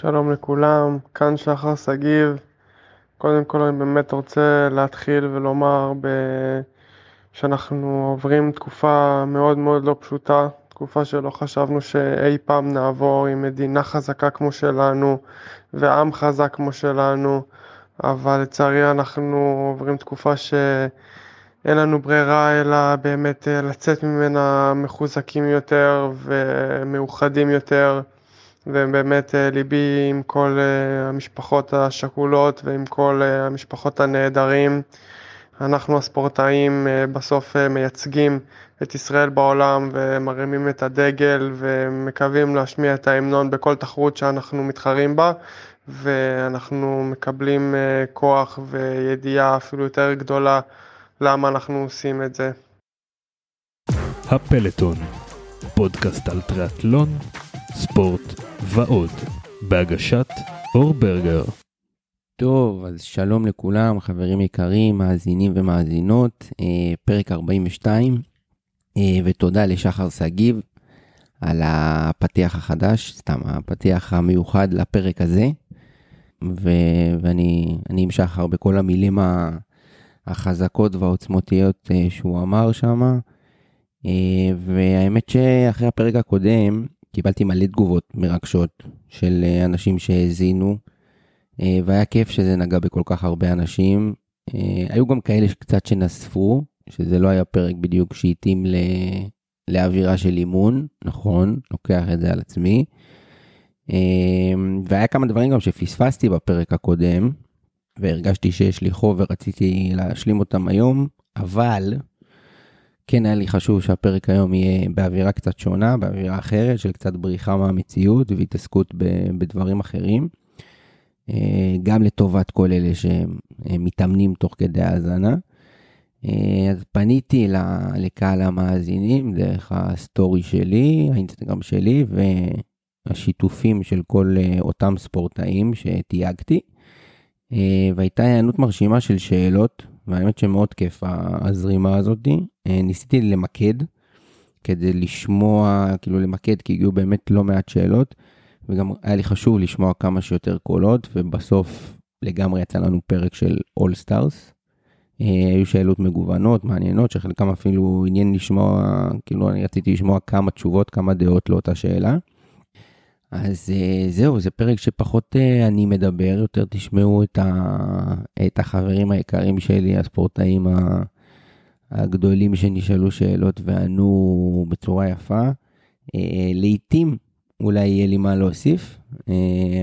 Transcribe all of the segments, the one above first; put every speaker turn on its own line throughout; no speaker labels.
שלום לכולם, כאן שחר שגיב. קודם כל אני באמת רוצה להתחיל ולומר ב... שאנחנו עוברים תקופה מאוד מאוד לא פשוטה, תקופה שלא חשבנו שאי פעם נעבור עם מדינה חזקה כמו שלנו ועם חזק כמו שלנו, אבל לצערי אנחנו עוברים תקופה שאין לנו ברירה אלא באמת לצאת ממנה מחוזקים יותר ומאוחדים יותר. ובאמת אה, ליבי עם כל אה, המשפחות השכולות ועם כל אה, המשפחות הנעדרים. אנחנו הספורטאים בסוף מייצגים את ישראל בעולם ומרימים את הדגל ומקווים להשמיע את ההמנון בכל תחרות שאנחנו מתחרים בה ואנחנו מקבלים כוח וידיעה אפילו יותר גדולה למה אנחנו עושים את זה.
הפלטון, פודקאסט על טריאטלון, ספורט ועוד, בהגשת אור ברגר.
טוב, אז שלום לכולם, חברים יקרים, מאזינים ומאזינות, אה, פרק 42, אה, ותודה לשחר שגיב על הפתיח החדש, סתם, הפתיח המיוחד לפרק הזה, ו- ואני עם שחר בכל המילים החזקות והעוצמותיות אה, שהוא אמר שם, והאמת שאחרי הפרק הקודם, קיבלתי מלא תגובות מרגשות של אה, אנשים שהאזינו, אה, והיה כיף שזה נגע בכל כך הרבה אנשים. אה, היו גם כאלה קצת שנספו, שזה לא היה פרק בדיוק שהתאים ל... לאווירה של אימון, נכון, לוקח את זה על עצמי. והיה כמה דברים גם שפספסתי בפרק הקודם, והרגשתי שיש לי חוב ורציתי להשלים אותם היום, אבל כן היה לי חשוב שהפרק היום יהיה באווירה קצת שונה, באווירה אחרת של קצת בריחה מהמציאות והתעסקות בדברים אחרים. אה, גם לטובת כל אלה שמתאמנים תוך כדי האזנה. אה, אז פניתי לקהל המאזינים דרך הסטורי שלי, האינסטגרם שלי והשיתופים של כל אה, אותם ספורטאים שתייגתי. והייתה היענות מרשימה של שאלות והאמת שמאוד כיף הזרימה הזאתי. אה, ניסיתי למקד כדי לשמוע, כאילו למקד, כי הגיעו באמת לא מעט שאלות, וגם היה לי חשוב לשמוע כמה שיותר קולות, ובסוף לגמרי יצא לנו פרק של All Stars. אה, היו שאלות מגוונות, מעניינות, שחלקם אפילו עניין לשמוע, כאילו אני רציתי לשמוע כמה תשובות, כמה דעות לאותה שאלה. אז uh, זהו, זה פרק שפחות uh, אני מדבר, יותר תשמעו את, ה, את החברים היקרים שלי, הספורטאים הגדולים שנשאלו שאלות וענו בצורה יפה. Uh, לעתים אולי יהיה לי מה להוסיף,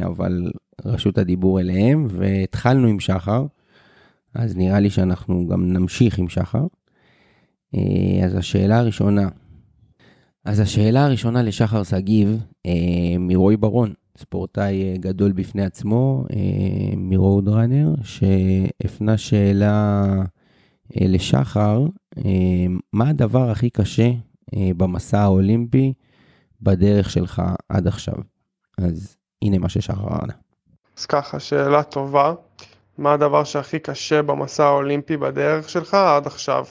אבל רשות הדיבור אליהם, והתחלנו עם שחר, אז נראה לי שאנחנו גם נמשיך עם שחר. אז השאלה הראשונה, אז השאלה הראשונה לשחר שגיב, אה, מרועי ברון, ספורטאי אה, גדול בפני עצמו, אה, מרוד ראנר, שהפנה שאלה אה, לשחר, אה, מה הדבר הכי קשה אה, במסע האולימפי בדרך שלך עד עכשיו? אז הנה מה ששחר ענה.
אז ככה, שאלה טובה. מה הדבר שהכי קשה במסע האולימפי בדרך שלך עד עכשיו?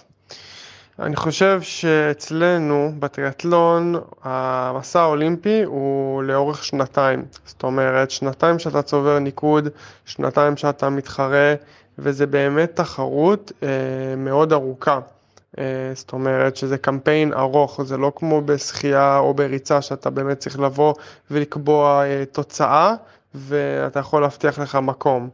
אני חושב שאצלנו בטריאטלון המסע האולימפי הוא לאורך שנתיים. זאת אומרת, שנתיים שאתה צובר ניקוד, שנתיים שאתה מתחרה, וזה באמת תחרות אה, מאוד ארוכה. אה, זאת אומרת שזה קמפיין ארוך, זה לא כמו בשחייה או בריצה שאתה באמת צריך לבוא ולקבוע אה, תוצאה ואתה יכול להבטיח לך מקום.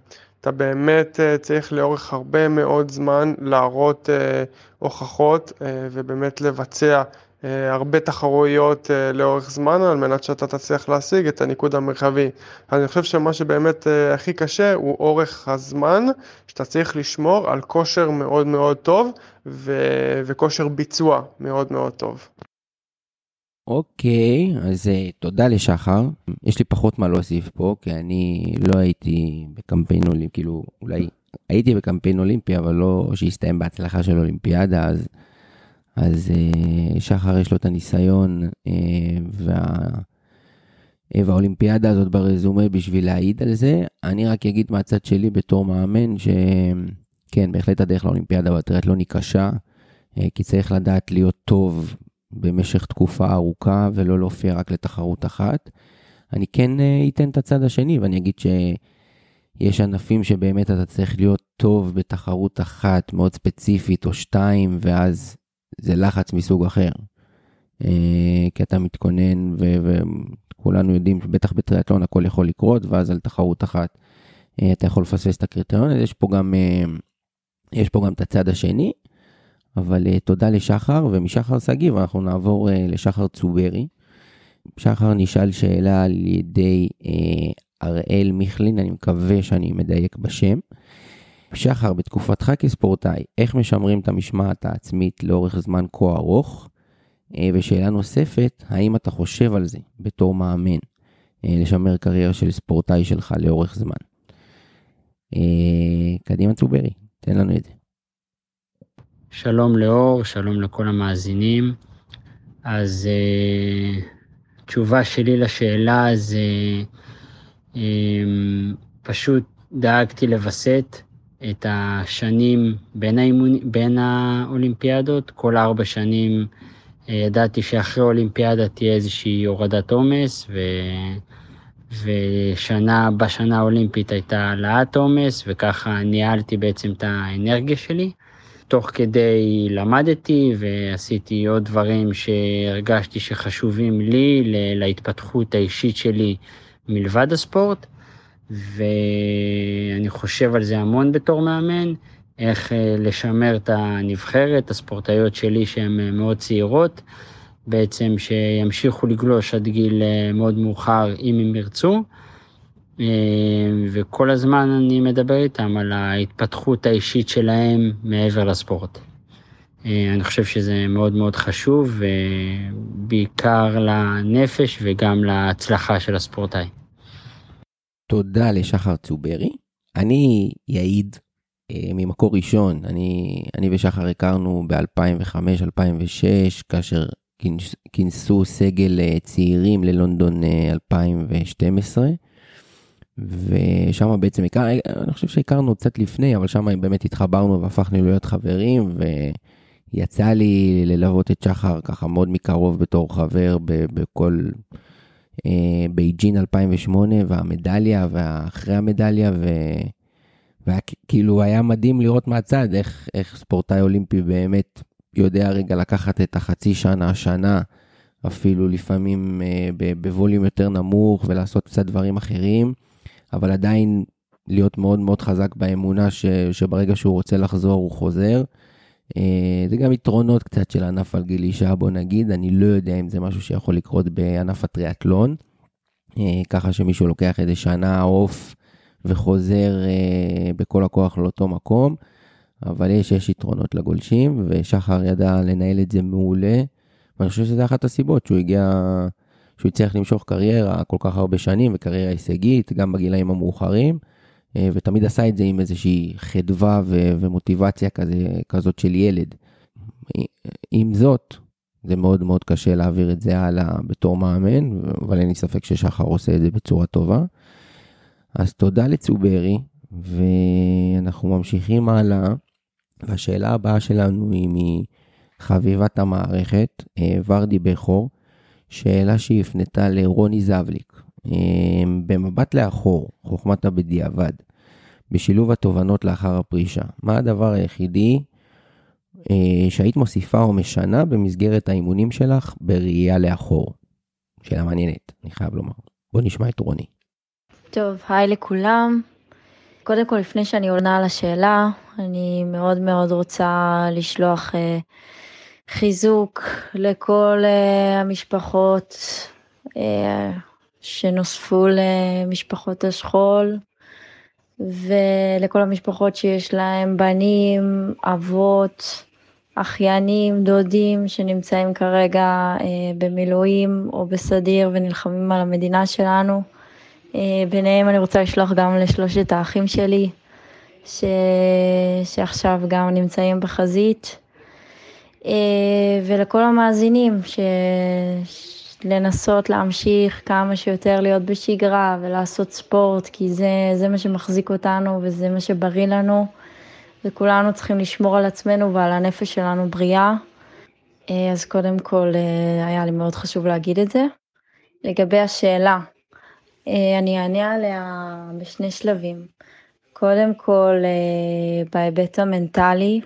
אתה באמת אה, צריך לאורך הרבה מאוד זמן להראות אה, הוכחות אה, ובאמת לבצע הרבה תחרויות לאורך זמן על מנת שאתה תצליח להשיג את הניקוד המרחבי. אני חושב שמה שבאמת הכי קשה הוא אורך הזמן, שאתה צריך לשמור על כושר מאוד מאוד טוב ו- וכושר ביצוע מאוד מאוד טוב.
אוקיי, אז uh, תודה לשחר. יש לי פחות מה להוסיף פה, כי אני לא הייתי בקמפיין אולימפי, כאילו, אולי הייתי בקמפיין אולימפי, אבל לא שהסתיים בהצלחה של אולימפיאדה, אז, אז uh, שחר יש לו את הניסיון uh, וה... והאולימפיאדה הזאת ברזומה בשביל להעיד על זה. אני רק אגיד מהצד שלי בתור מאמן, שכן, בהחלט הדרך לאולימפיאדה בטריאטלון היא קשה, כי צריך לדעת להיות טוב במשך תקופה ארוכה ולא להופיע רק לתחרות אחת. אני כן אתן את הצד השני ואני אגיד שיש ענפים שבאמת אתה צריך להיות טוב בתחרות אחת מאוד ספציפית או שתיים, ואז זה לחץ מסוג אחר. כי אתה מתכונן וכולנו יודעים שבטח בטריאטלון הכל יכול לקרות, ואז על תחרות אחת אתה יכול לפספס את הקריטריון, יש פה גם, יש פה גם את הצד השני. אבל uh, תודה לשחר, ומשחר שגיב אנחנו נעבור uh, לשחר צוברי. שחר נשאל שאלה על ידי uh, אראל מיכלין, אני מקווה שאני מדייק בשם. שחר, בתקופתך כספורטאי, איך משמרים את המשמעת העצמית לאורך זמן כה ארוך? Uh, ושאלה נוספת, האם אתה חושב על זה בתור מאמן, uh, לשמר קריירה של ספורטאי שלך לאורך זמן? Uh, קדימה צוברי, תן לנו את זה.
שלום לאור, שלום לכל המאזינים. אז uh, תשובה שלי לשאלה זה um, פשוט דאגתי לווסת את השנים בין, האימון, בין האולימפיאדות. כל ארבע שנים uh, ידעתי שאחרי האולימפיאדה תהיה איזושהי הורדת עומס, ו... ושנה, בשנה האולימפית הייתה העלאת עומס, וככה ניהלתי בעצם את האנרגיה שלי. תוך כדי למדתי ועשיתי עוד דברים שהרגשתי שחשובים לי, להתפתחות האישית שלי מלבד הספורט, ואני חושב על זה המון בתור מאמן, איך אה, לשמר את הנבחרת, הספורטאיות שלי שהן אה, מאוד צעירות, בעצם שימשיכו לגלוש עד גיל אה, מאוד מאוחר אם הם ירצו. אה, וכל הזמן אני מדבר איתם על ההתפתחות האישית שלהם מעבר לספורט. אה, אני חושב שזה מאוד מאוד חשוב, בעיקר לנפש וגם להצלחה של הספורטאי.
תודה לשחר צוברי. אני יעיד אה, ממקור ראשון, אני, אני ושחר הכרנו ב-2005-2006, כאשר כינסו סגל צעירים ללונדון 2012. ושם בעצם הכר, אני חושב שהכרנו קצת לפני, אבל שם באמת התחברנו והפכנו להיות חברים, ויצא לי ללוות את שחר ככה מאוד מקרוב בתור חבר בכל אה, בייג'ין 2008, והמדליה, ואחרי המדליה, ו... וכאילו היה מדהים לראות מהצד איך, איך ספורטאי אולימפי באמת יודע רגע לקחת את החצי שנה, שנה, אפילו לפעמים אה, בווליום יותר נמוך ולעשות קצת דברים אחרים. אבל עדיין להיות מאוד מאוד חזק באמונה ש, שברגע שהוא רוצה לחזור הוא חוזר. אה, זה גם יתרונות קצת של ענף על גיל אישה בוא נגיד, אני לא יודע אם זה משהו שיכול לקרות בענף הטריאטלון, אה, ככה שמישהו לוקח איזה שנה עוף וחוזר אה, בכל הכוח לאותו מקום, אבל יש, יש יתרונות לגולשים, ושחר ידע לנהל את זה מעולה, ואני חושב שזה אחת הסיבות שהוא הגיע... שהוא הצליח למשוך קריירה כל כך הרבה שנים וקריירה הישגית, גם בגילאים המאוחרים, אה, ותמיד עשה את זה עם איזושהי חדווה ו- ומוטיבציה כזה, כזאת של ילד. עם זאת, זה מאוד מאוד קשה להעביר את זה הלאה בתור מאמן, אבל אין לי ספק ששחר עושה את זה בצורה טובה. אז תודה לצוברי, ואנחנו ממשיכים הלאה. והשאלה הבאה שלנו היא מחביבת המערכת, אה, ורדי בכור, שאלה שהיא הפנתה לרוני זבליק. אמ, במבט לאחור, חוכמת הבדיעבד, בשילוב התובנות לאחר הפרישה, מה הדבר היחידי אה, שהיית מוסיפה או משנה במסגרת האימונים שלך בראייה לאחור? שאלה מעניינת, אני חייב לומר. בוא נשמע את רוני.
טוב, היי לכולם. קודם כל, לפני שאני עונה על השאלה, אני מאוד מאוד רוצה לשלוח uh, חיזוק לכל uh, המשפחות uh, שנוספו למשפחות השכול ולכל המשפחות שיש להם בנים, אבות, אחיינים, דודים שנמצאים כרגע uh, במילואים או בסדיר ונלחמים על המדינה שלנו. Uh, ביניהם אני רוצה לשלוח גם לשלושת האחים שלי ש... שעכשיו גם נמצאים בחזית. אה, ולכל המאזינים, ש... לנסות להמשיך כמה שיותר להיות בשגרה ולעשות ספורט, כי זה, זה מה שמחזיק אותנו וזה מה שבריא לנו, וכולנו צריכים לשמור על עצמנו ועל הנפש שלנו בריאה. אה, אז קודם כל אה, היה לי מאוד חשוב להגיד את זה. לגבי השאלה, אני אענה עליה בשני שלבים. קודם כל, בהיבט המנטלי,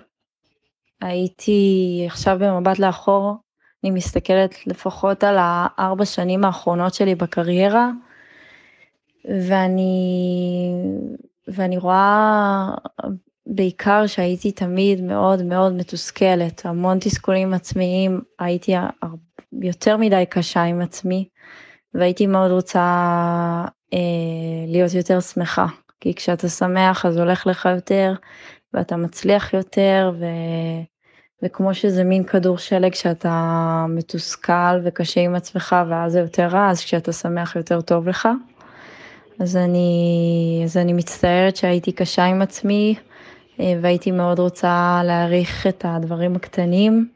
הייתי עכשיו במבט לאחור, אני מסתכלת לפחות על הארבע שנים האחרונות שלי בקריירה, ואני, ואני רואה בעיקר שהייתי תמיד מאוד מאוד מתוסכלת, המון תסכולים עצמיים, הייתי יותר מדי קשה עם עצמי, והייתי מאוד רוצה אה, להיות יותר שמחה, כי כשאתה שמח אז הולך לך יותר, ואתה מצליח יותר, ו... וכמו שזה מין כדור שלג שאתה מתוסכל וקשה עם עצמך ואז זה יותר רע, אז כשאתה שמח יותר טוב לך. אז אני, אז אני מצטערת שהייתי קשה עם עצמי אה, והייתי מאוד רוצה להעריך את הדברים הקטנים,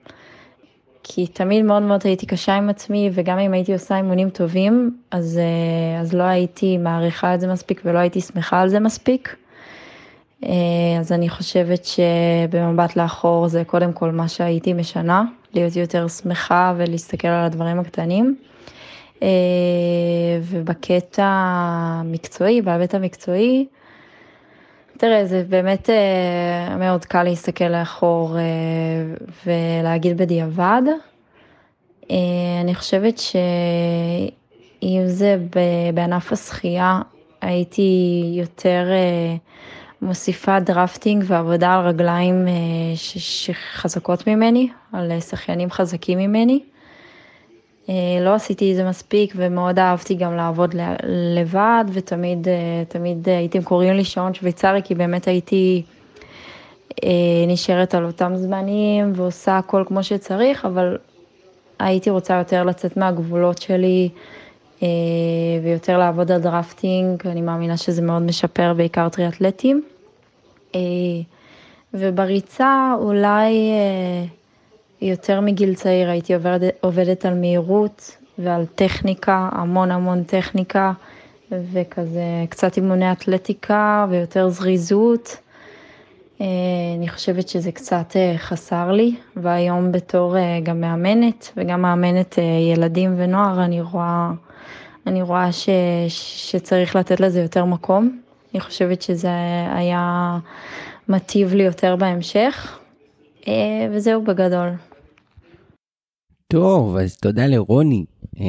כי תמיד מאוד מאוד הייתי קשה עם עצמי וגם אם הייתי עושה אימונים טובים, אז, אה, אז לא הייתי מעריכה את זה מספיק ולא הייתי שמחה על זה מספיק. אה, אז אני חושבת שבמבט לאחור זה קודם כל מה שהייתי משנה, להיות יותר שמחה ולהסתכל על הדברים הקטנים. אה, ובקטע המקצועי, בהיבט המקצועי, תראה, זה באמת אה, מאוד קל להסתכל לאחור ולהגיד בדיעבד. אני חושבת שאם זה בענף השחייה, הייתי יותר מוסיפה דרפטינג ועבודה על רגליים אה, שחזקות ממני, על אה, שחיינים חזקים ממני. אה, לא עשיתי את זה מספיק ומאוד אהבתי גם לעבוד לבד ותמיד תמיד הייתם קוראים לי שעון שוויצרי כי באמת הייתי נשארת על אותם זמנים ועושה הכל כמו שצריך, אבל הייתי רוצה יותר לצאת מהגבולות שלי ויותר לעבוד על דרפטינג, אני מאמינה שזה מאוד משפר בעיקר טריאטלטים. אה, ובריצה אולי אה, יותר מגיל צעיר הייתי עובדת, עובדת על מהירות ועל טכניקה, המון המון טכניקה וכזה קצת אימוני אתלטיקה ויותר זריזות. אה, אני חושבת שזה קצת חסר לי, והיום בתור גם מאמנת וגם מאמנת ילדים ונוער, אני רואה, אני רואה ש, שצריך לתת לזה יותר מקום. אני חושבת שזה היה מטיב לי יותר בהמשך, אה, וזהו בגדול.
טוב, אז תודה לרוני. אה,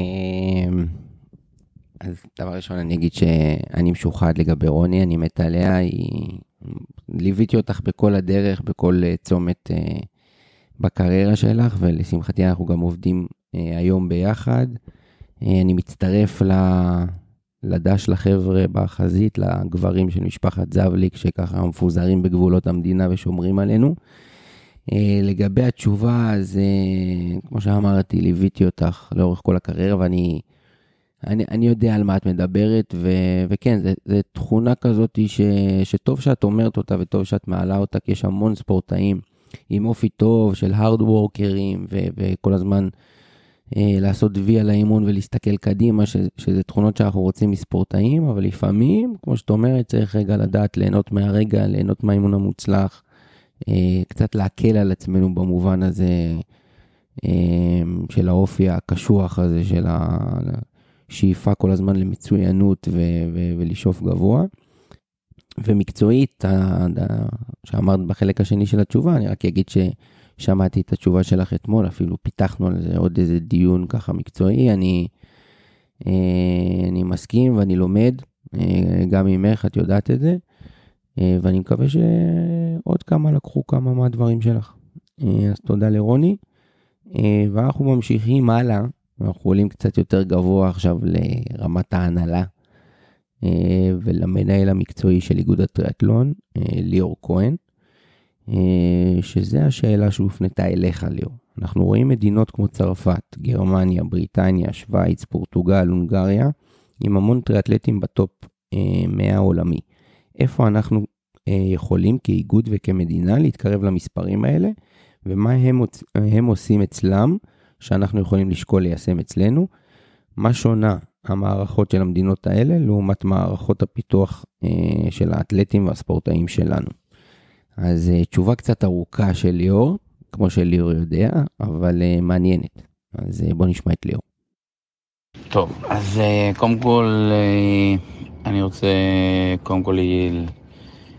אז דבר ראשון אני אגיד שאני משוחד לגבי רוני, אני מת עליה, היא... ליוויתי אותך בכל הדרך, בכל אה, צומת בקריירה שלך, ולשמחתי אנחנו גם עובדים היום ביחד. אני מצטרף ל... לדש לחבר'ה בחזית, לגברים של משפחת זבליק, שככה מפוזרים בגבולות המדינה ושומרים עלינו. אה, לגבי התשובה, אז כמו שאמרתי, ליוויתי אותך לאורך כל הקריירה, ואני אני, אני יודע על מה את מדברת, ו, וכן, זו תכונה כזאת ש, שטוב שאת אומרת אותה וטוב שאת מעלה אותה, כי יש המון ספורטאים עם אופי טוב של הארד וורקרים, וכל הזמן אה, לעשות וי על האימון ולהסתכל קדימה, ש, שזה תכונות שאנחנו רוצים מספורטאים, אבל לפעמים, כמו שאת אומרת, צריך רגע לדעת ליהנות מהרגע, ליהנות מהאימון המוצלח, אה, קצת להקל על עצמנו במובן הזה אה, של האופי הקשוח הזה, של השאיפה כל הזמן למצוינות ו, ו, ולשאוף גבוה. ומקצועית, שאמרת בחלק השני של התשובה, אני רק אגיד ש... שמעתי את התשובה שלך אתמול, אפילו פיתחנו על זה עוד איזה דיון ככה מקצועי. אני, אה, אני מסכים ואני לומד, אה, גם ממך, את יודעת את זה, אה, ואני מקווה שעוד כמה לקחו כמה מהדברים שלך. אז תודה לרוני, ואנחנו ממשיכים הלאה, אנחנו עולים קצת יותר גבוה עכשיו לרמת ההנהלה. ולמנהל המקצועי של איגוד הטריאטלון, ליאור כהן. אה, שזה השאלה שהופנתה אליך, ליאור. אנחנו רואים מדינות כמו צרפת, גרמניה, בריטניה, שווייץ, פורטוגל, הונגריה, עם המון טריאטלטים בטופ 100 אה, עולמי. איפה אנחנו אה, יכולים כאיגוד וכמדינה להתקרב למספרים האלה, ומה הם, הם עושים אצלם, שאנחנו יכולים לשקול ליישם אצלנו. מה שונה המערכות של המדינות האלה לעומת מערכות הפיתוח של האתלטים והספורטאים שלנו. אז uh, תשובה קצת ארוכה של ליאור, כמו שליאור יודע, אבל uh, מעניינת. אז uh, בוא נשמע את ליאור.
טוב, אז קודם כל אני רוצה קודם כל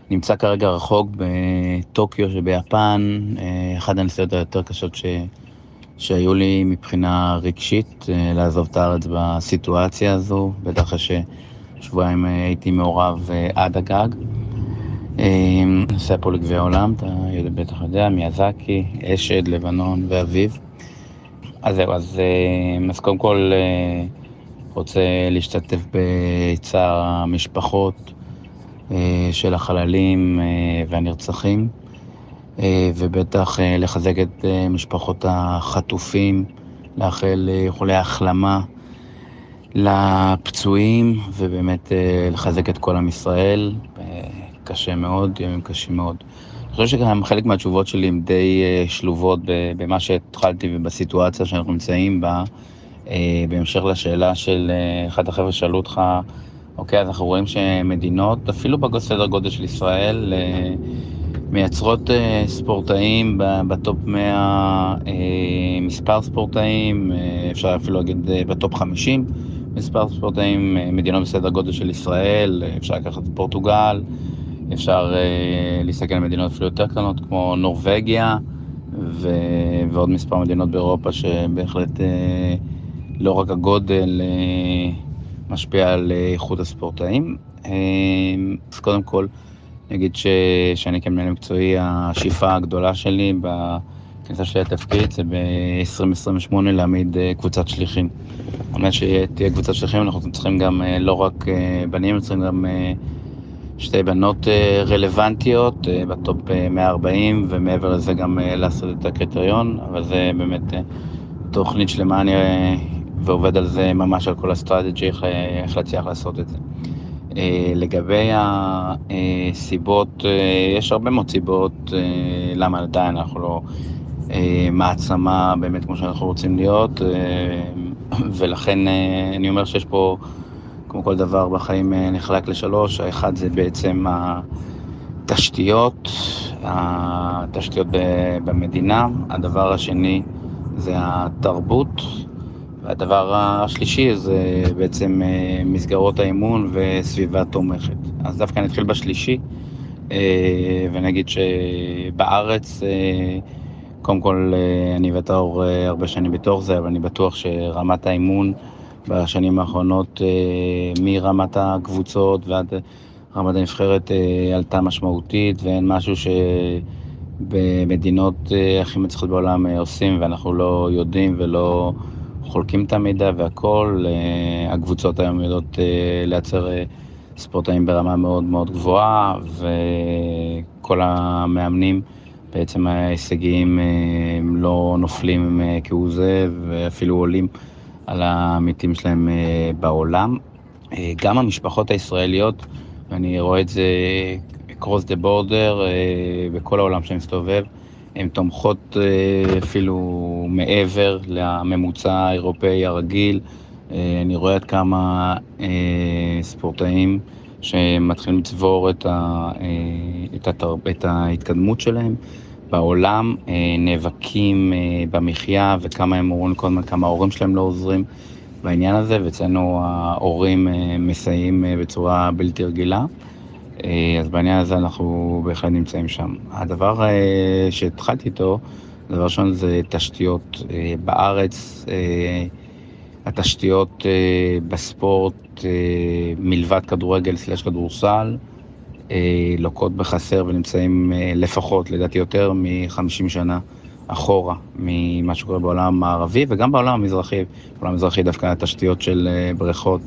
נמצא כרגע רחוק בטוקיו שביפן, אחת הנסיעות היותר קשות ש... שהיו לי מבחינה רגשית לעזוב את הארץ בסיטואציה הזו, בטח ששבועיים הייתי מעורב עד הגג. נוסע פה לגביע העולם, אתה בטח יודע, מיאזקי, אשד, לבנון ואביב. אז זהו, אז, אז קודם כל רוצה להשתתף בצער המשפחות של החללים והנרצחים, ובטח לחזק את משפחות החטופים, לאחל איחולי החלמה לפצועים, ובאמת לחזק את כל עם ישראל. קשה מאוד, ימים קשים מאוד. אני חושב שגם חלק מהתשובות שלי הן די שלובות במה שהתחלתי ובסיטואציה שאנחנו נמצאים בה. בהמשך לשאלה של אחד החבר'ה שאלו אותך, אוקיי, אז אנחנו רואים שמדינות, אפילו בסדר גודל של ישראל, מייצרות ספורטאים ב-top 100, מספר ספורטאים, אפשר אפילו להגיד ב-top 50, מספר ספורטאים, מדינות בסדר גודל של ישראל, אפשר לקחת את פורטוגל, אפשר להסתכל על מדינות אפילו יותר קטנות כמו נורבגיה ועוד מספר מדינות באירופה שבהחלט לא רק הגודל משפיע על איכות הספורטאים. אז קודם כל, אני אגיד שאני כמנהל מקצועי, השאיפה הגדולה שלי בכניסה שלי לתפקיד זה ב-2028 להעמיד קבוצת שליחים. על מנת שתהיה קבוצת שליחים אנחנו צריכים גם לא רק בנים, צריכים גם שתי בנות רלוונטיות ב-top 140 ומעבר לזה גם לעשות את הקריטריון, אבל זה באמת תוכנית שלמה אני ועובד על זה ממש על כל ה-strategy, איך להצליח לעשות את זה. לגבי הסיבות, יש הרבה מאוד סיבות למה עדיין אנחנו לא מעצמה באמת כמו שאנחנו רוצים להיות, ולכן אני אומר שיש פה, כמו כל דבר בחיים נחלק לשלוש, האחד זה בעצם התשתיות, התשתיות במדינה, הדבר השני זה התרבות. והדבר השלישי זה בעצם מסגרות האימון וסביבה תומכת. אז דווקא נתחיל בשלישי, ונגיד שבארץ, קודם כל אני ואתה הרבה שנים בתוך זה, אבל אני בטוח שרמת האימון בשנים האחרונות, מרמת הקבוצות ועד רמת הנבחרת, עלתה משמעותית, ואין משהו שבמדינות הכי מצליחות בעולם עושים ואנחנו לא יודעים ולא... חולקים את המידע והכל, הקבוצות היום יודעות לייצר ספורטאים ברמה מאוד מאוד גבוהה וכל המאמנים בעצם ההישגיים לא נופלים כהוא זה ואפילו עולים על העמיתים שלהם בעולם. גם המשפחות הישראליות, ואני רואה את זה across the border בכל העולם שאני מסתובב, הן תומכות אפילו מעבר לממוצע האירופאי הרגיל. אני רואה עד כמה ספורטאים שמתחילים לצבור את, את ההתקדמות שלהם בעולם, נאבקים במחיה וכמה הם אומרים כל הזמן כמה ההורים שלהם לא עוזרים בעניין הזה, ואצלנו ההורים מסייעים בצורה בלתי רגילה. אז בעניין הזה אנחנו בהחלט נמצאים שם. הדבר שהתחלתי איתו, דבר ראשון זה תשתיות בארץ, התשתיות בספורט מלבד כדורגל סלש כדורסל, לוקות בחסר ונמצאים לפחות, לדעתי יותר מ-50 שנה אחורה ממה שקורה בעולם המערבי וגם בעולם המזרחי. בעולם המזרחי דווקא התשתיות של בריכות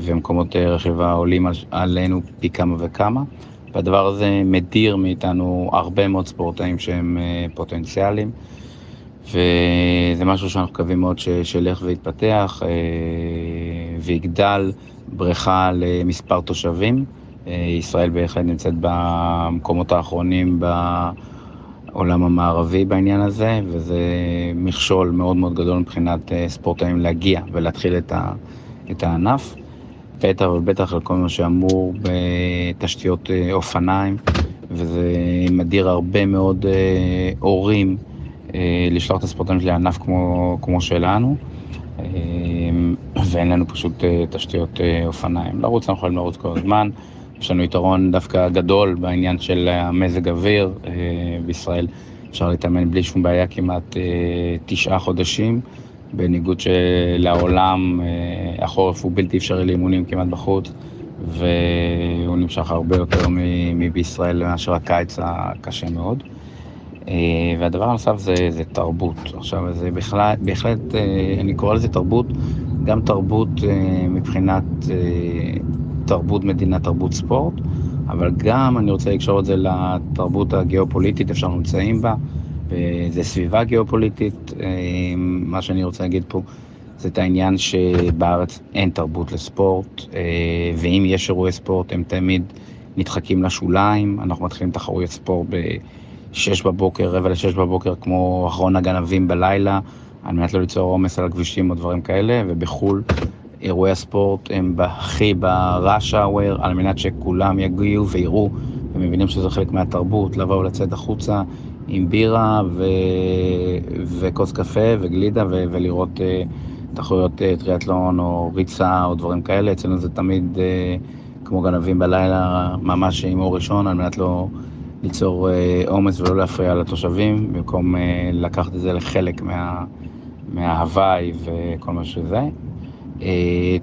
ומקומות רכיבה עולים עלינו פי כמה וכמה, והדבר הזה מדיר מאיתנו הרבה מאוד ספורטאים שהם פוטנציאליים, וזה משהו שאנחנו מקווים מאוד שילך ויתפתח ויגדל בריכה למספר תושבים. ישראל בהחלט נמצאת במקומות האחרונים בעולם המערבי בעניין הזה, וזה מכשול מאוד מאוד גדול מבחינת ספורטאים להגיע ולהתחיל את ה... את הענף, בטח ובטח על כל מה שאמור בתשתיות אופניים, וזה מדיר הרבה מאוד הורים לשלוח את הספורטאים לענף כמו, כמו שלנו. ואין לנו פשוט תשתיות אופניים. לרוץ אנחנו יכולים לרוץ כל הזמן, יש לנו יתרון דווקא גדול בעניין של המזג אוויר בישראל. אפשר להתאמן בלי שום בעיה כמעט תשעה חודשים. בניגוד שלעולם החורף הוא בלתי אפשרי לאימונים כמעט בחוץ, והוא נמשך הרבה יותר מבישראל מאשר הקיץ הקשה מאוד. והדבר הנוסף זה, זה תרבות. עכשיו, זה בכלל, בהחלט, אני קורא לזה תרבות, גם תרבות מבחינת תרבות מדינה, תרבות ספורט, אבל גם אני רוצה לקשור את זה לתרבות הגיאופוליטית, איפה שאנחנו נמצאים בה. וזה סביבה גיאופוליטית. אה, מה שאני רוצה להגיד פה זה את העניין שבארץ אין תרבות לספורט, אה, ואם יש אירועי ספורט הם תמיד נדחקים לשוליים. אנחנו מתחילים תחרויות ספורט ב-6 בבוקר, רבע ל-6 בבוקר, כמו אחרון הגנבים בלילה, על מנת לא ליצור עומס על הכבישים או דברים כאלה, ובחו"ל אירועי הספורט הם הכי ב-rush על מנת שכולם יגיעו ויראו ומבינים שזה חלק מהתרבות, לבוא ולצאת החוצה עם בירה ו... וכוס קפה וגלידה ו... ולראות uh, תחרויות uh, טריאטלון או ריצה או דברים כאלה. אצלנו זה תמיד uh, כמו גנבים בלילה, ממש עם אור ראשון, על מנת לא ליצור עומס uh, ולא להפריע לתושבים, במקום uh, לקחת את זה לחלק מה... מההוואי וכל מה שזה. Uh,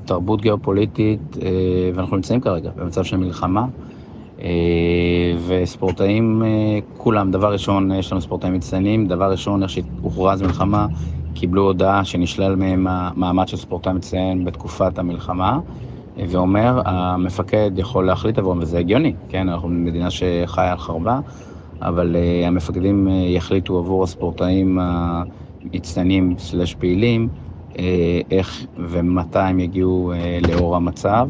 תרבות גיאופוליטית, uh, ואנחנו נמצאים כרגע במצב של מלחמה. אה, וספורטאים, אה, כולם, דבר ראשון, יש לנו ספורטאים מצטיינים, דבר ראשון, איך שהוכרז מלחמה, קיבלו הודעה שנשלל מהם המעמד של ספורטאי מצטיין בתקופת המלחמה, אה, ואומר, המפקד יכול להחליט עבורם, וזה הגיוני, כן, אנחנו מדינה שחיה על חרבה, אבל המפקדים יחליטו עבור הספורטאים המצטיינים סלש פעילים, איך ומתי הם יגיעו לאור המצב.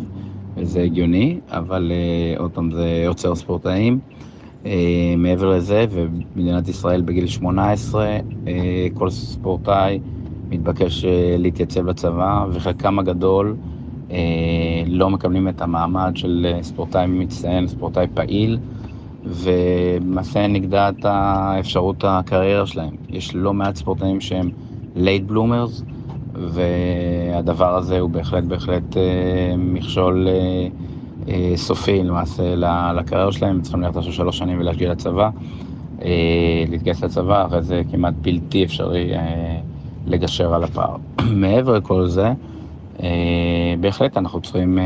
זה הגיוני, אבל uh, עוד פעם, זה עוצר ספורטאים. מעבר לזה, ובמדינת ישראל בגיל 18, uh, אה, כל ספורטאי מתבקש להתייצב לצבא, וחלקם הגדול לא מקבלים את המעמד של ספורטאי מצטיין, ספורטאי פעיל, ולמעשה נגדעת האפשרות הקריירה שלהם. יש לא מעט ספורטאים שהם late bloomers, והדבר הזה הוא בהחלט בהחלט אה, מכשול אה, אה, סופי למעשה לקריירה שלהם, צריכים ללכת עכשיו שלוש שנים ולהגיע לצבא, להתגייס לצבא, אחרי זה כמעט בלתי אפשרי לגשר על הפער. מעבר לכל זה, בהחלט אנחנו צריכים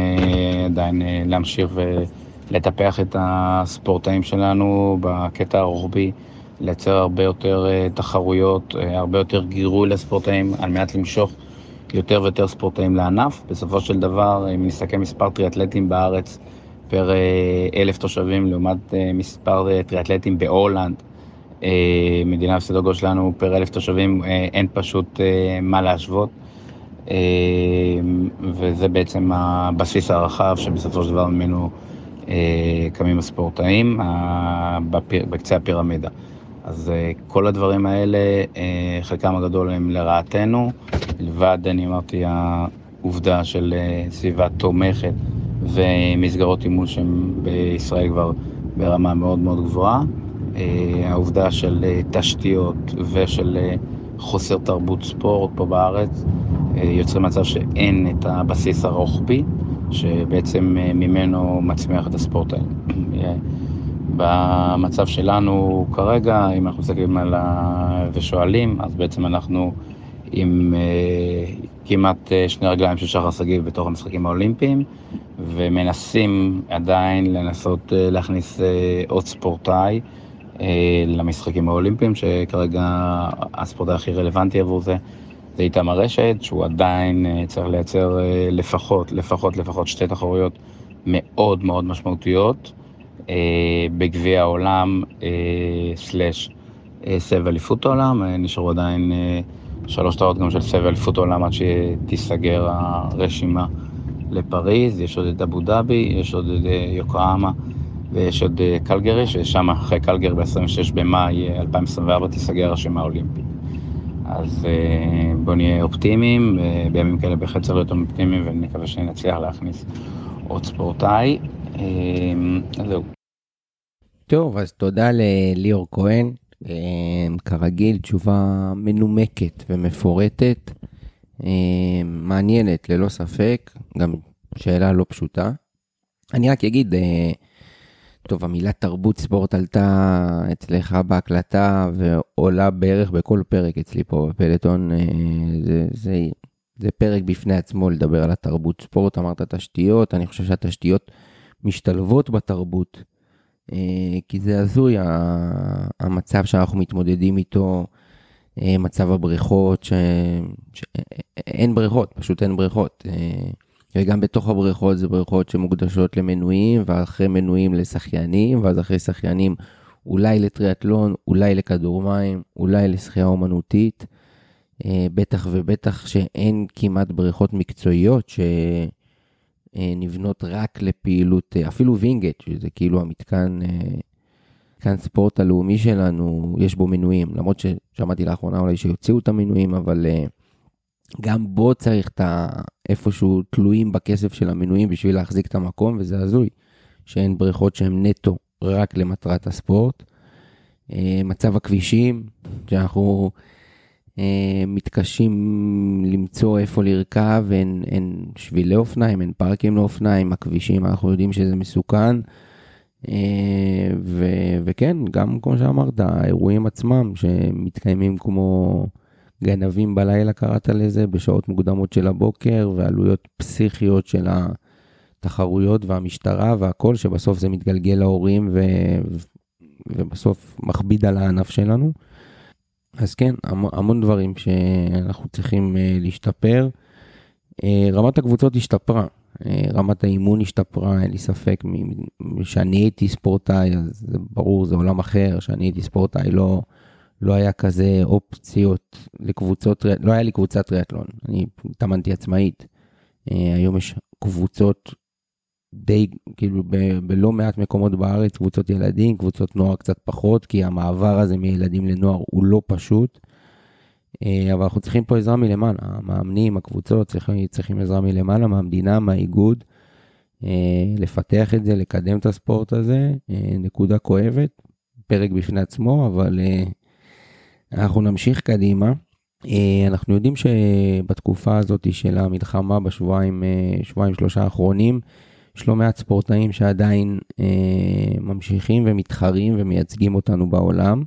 עדיין להמשיך ולטפח את הספורטאים שלנו בקטע הרוחבי. לייצר הרבה יותר uh, תחרויות, uh, הרבה יותר גירוי לספורטאים, על מנת למשוך יותר ויותר ספורטאים לענף. בסופו של דבר, אם נסתכל מספר טריאטלטים בארץ פר אלף תושבים, לעומת מספר טריאטלטים בהולנד, מדינה בסדר גודל שלנו פר אלף תושבים, אין פשוט מה להשוות. וזה בעצם הבסיס הרחב שבסופו של דבר ממנו קמים הספורטאים בקצה הפירמידה. אז uh, כל הדברים האלה, uh, חלקם הגדול הם לרעתנו, לבד, אני אמרתי, העובדה של uh, סביבה תומכת ומסגרות אימון שהן בישראל כבר ברמה מאוד מאוד גבוהה. העובדה של תשתיות ושל חוסר תרבות ספורט פה בארץ יוצרים מצב שאין את הבסיס הרוחבי, שבעצם ממנו מצמיח את הספורט האלה. במצב שלנו כרגע, אם אנחנו מסתכלים על ה... ושואלים, אז בעצם אנחנו עם uh, כמעט uh, שני רגליים של שחר שגיב בתוך המשחקים האולימפיים, ומנסים עדיין לנסות uh, להכניס עוד ספורטאי למשחקים האולימפיים, שכרגע הספורטאי הכי רלוונטי עבור זה. זה איתמר רשת, שהוא עדיין צריך לייצר לפחות, לפחות, לפחות שתי תחרויות מאוד מאוד משמעותיות. אה, בגביע העולם אה, סלאש אה, סבב אליפות העולם, נשארו עדיין שלוש טעות גם של סבב אליפות העולם עד שתיסגר הרשימה לפריז, יש עוד את אבו דאבי, יש עוד את יוקרהמה ויש עוד קלגרי, ששם אחרי קלגרי ב-26 במאי 2024 תיסגר הרשימה האולימפית. אז בואו נהיה אופטימיים, בימים כאלה בהחלט צריך להיות אופטימיים ונקווה שנצליח להכניס עוד ספורטאי. אז זהו.
טוב, אז תודה לליאור כהן. כרגיל, תשובה מנומקת ומפורטת. אה, מעניינת ללא ספק, גם שאלה לא פשוטה. אני רק אגיד, אה, טוב, המילה תרבות ספורט עלתה אצלך בהקלטה ועולה בערך בכל פרק אצלי פה בפלטון. זה, זה, זה פרק בפני עצמו לדבר על התרבות ספורט, אמרת תשתיות, אני חושב שהתשתיות משתלבות בתרבות, כי זה הזוי המצב שאנחנו מתמודדים איתו. אה, מצב הבריכות, שאין בריכות, פשוט אין בריכות. אה, וגם בתוך הבריכות זה בריכות שמוקדשות למנויים, ואחרי מנויים לשחיינים, ואז אחרי שחיינים אולי לטריאטלון, אולי לכדור מים, אולי לשחייה אומנותית. אה, בטח ובטח שאין כמעט בריכות מקצועיות שנבנות רק לפעילות, אפילו וינגייט, שזה כאילו המתקן כאן ספורט הלאומי שלנו, יש בו מנויים, למרות ששמעתי לאחרונה אולי שיוציאו את המנויים, אבל גם בו צריך את ה... איפשהו תלויים בכסף של המנויים בשביל להחזיק את המקום, וזה הזוי, שאין בריכות שהן נטו רק למטרת הספורט. מצב הכבישים, שאנחנו מתקשים למצוא איפה לרכב, אין, אין שבילי אופניים, אין פארקים לאופניים, הכבישים, אנחנו יודעים שזה מסוכן. אה, ו- וכן, גם כמו שאמרת, האירועים עצמם שמתקיימים כמו גנבים בלילה קראת לזה, בשעות מוקדמות של הבוקר, ועלויות פסיכיות של התחרויות והמשטרה והכל, שבסוף זה מתגלגל להורים ו- ובסוף מכביד על הענף שלנו. אז כן, המון דברים שאנחנו צריכים אה, להשתפר. אה, רמת הקבוצות השתפרה, אה, רמת האימון השתפרה, אין לי ספק, כשאני הייתי ספורטאי, אז זה ברור, זה עולם אחר, כשאני הייתי ספורטאי לא, לא היה כזה אופציות לקבוצות, לא היה לי קבוצת טריאטלון, אני התאמנתי עצמאית. היום יש קבוצות די, כאילו ב, בלא מעט מקומות בארץ, קבוצות ילדים, קבוצות נוער קצת פחות, כי המעבר הזה מילדים לנוער הוא לא פשוט. אה, אבל אנחנו צריכים פה עזרה מלמעלה, המאמנים, הקבוצות צריכים, צריכים עזרה מלמעלה, מהמדינה, מהאיגוד, אה, לפתח את זה, לקדם את הספורט הזה, אה, נקודה כואבת, פרק בפני עצמו, אבל אנחנו נמשיך קדימה. אנחנו יודעים שבתקופה הזאת של המלחמה, בשבועיים, שבועיים שלושה האחרונים, יש לא מעט ספורטאים שעדיין ממשיכים ומתחרים ומייצגים אותנו בעולם.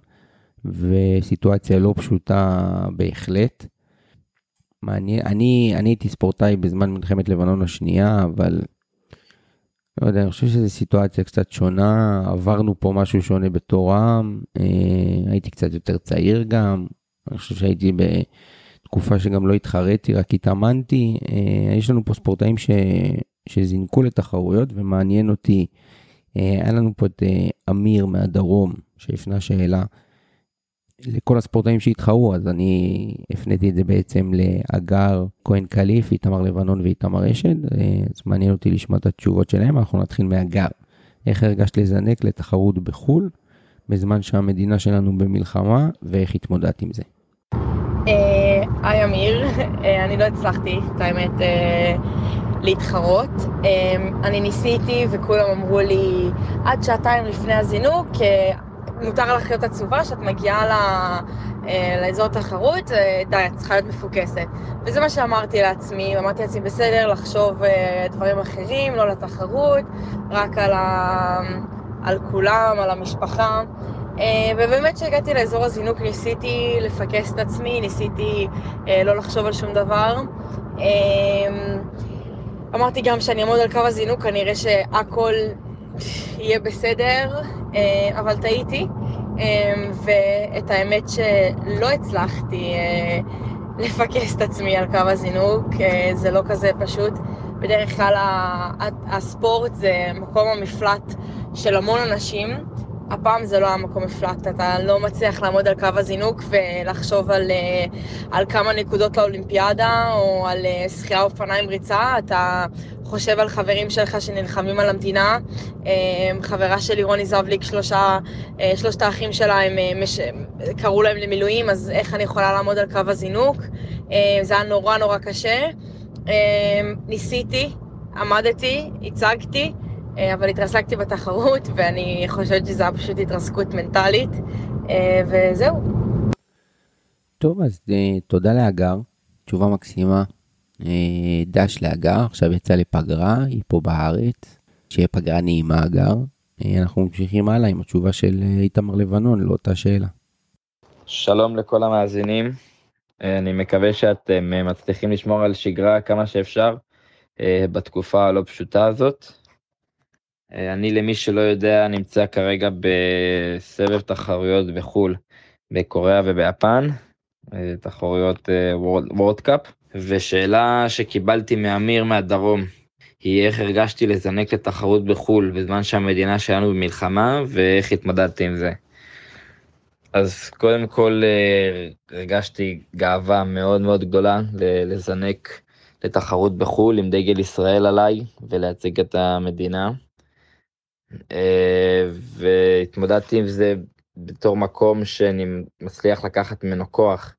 וסיטואציה לא פשוטה בהחלט. מעניין, אני, אני הייתי ספורטאי בזמן מלחמת לבנון השנייה, אבל לא יודע, אני חושב שזו סיטואציה קצת שונה, עברנו פה משהו שונה בתור עם, אה, הייתי קצת יותר צעיר גם, אני חושב שהייתי בתקופה שגם לא התחרתי, רק התאמנתי. אה, יש לנו פה ספורטאים ש, שזינקו לתחרויות, ומעניין אותי, אה, היה לנו פה את אה, אמיר מהדרום, שהפנה שאלה. לכל הספורטאים שהתחרו, אז אני הפניתי את זה בעצם לאגר כהן קליף, איתמר לבנון ואיתמר אשד, אז מעניין אותי לשמוע את התשובות שלהם, אנחנו נתחיל מאגר. איך הרגשת לזנק לתחרות בחו"ל, בזמן שהמדינה שלנו במלחמה, ואיך התמודדת עם זה?
אה, היי אמיר, אה, אני לא הצלחתי, את האמת, אה, להתחרות. אני ניסיתי וכולם אמרו לי, עד שעתיים לפני הזינוק, מותר לך להיות עצובה, שאת מגיעה ל... אה, לאזור תחרות, אה, די, את צריכה להיות מפוקסת. וזה מה שאמרתי לעצמי, אמרתי לעצמי, בסדר, לחשוב אה, דברים אחרים, לא לתחרות, רק על, ה... על כולם, על המשפחה. ובאמת כשהגעתי לאזור הזינוק ניסיתי לפקס את עצמי, ניסיתי לא לחשוב על שום דבר. אמרתי גם שאני אעמוד על קו הזינוק, כנראה שהכל יהיה בסדר, אה, אבל טעיתי, אה, ואת האמת שלא הצלחתי אה, לפקס את עצמי על קו הזינוק, זה לא כזה פשוט. בדרך כלל הספורט זה מקום המפלט של המון אנשים. הפעם זה לא היה מקום מפלט, אתה לא מצליח לעמוד על קו הזינוק ולחשוב על, על כמה נקודות לאולימפיאדה או על שחייה אופניים ריצה, אתה חושב על חברים שלך שנלחמים על המדינה. אמ, חברה שלי, רוני זבליק, שלושה, אה, שלושת האחים שלה, הם אה, מש... קראו להם למילואים, אז איך אני יכולה לעמוד על קו הזינוק? זה היה נורא נורא קשה. ניסיתי, עמדתי, הצגתי, אה, אבל התרסקתי בתחרות, ואני חושבת שזו הייתה פשוט התרסקות מנטלית, וזהו.
טוב, אז תודה לאגר. תשובה מקסימה. דש להגר, עכשיו יצא לפגרה, היא פה בארץ, שיהיה פגרה נעימה אגר. אנחנו ממשיכים הלאה עם התשובה של איתמר לבנון לאותה שאלה.
שלום לכל המאזינים, אני מקווה שאתם מצליחים לשמור על שגרה כמה שאפשר בתקופה הלא פשוטה הזאת. אני למי שלא יודע נמצא כרגע בסבב תחרויות בחו"ל, בקוריאה וביפן, תחרויות וורד קאפ, ושאלה שקיבלתי מאמיר מהדרום היא איך הרגשתי לזנק לתחרות בחו"ל בזמן שהמדינה שלנו במלחמה ואיך התמודדתי עם זה. אז קודם כל הרגשתי גאווה מאוד מאוד גדולה לזנק לתחרות בחו"ל עם דגל ישראל עליי ולהציג את המדינה. והתמודדתי עם זה בתור מקום שאני מצליח לקחת ממנו כוח.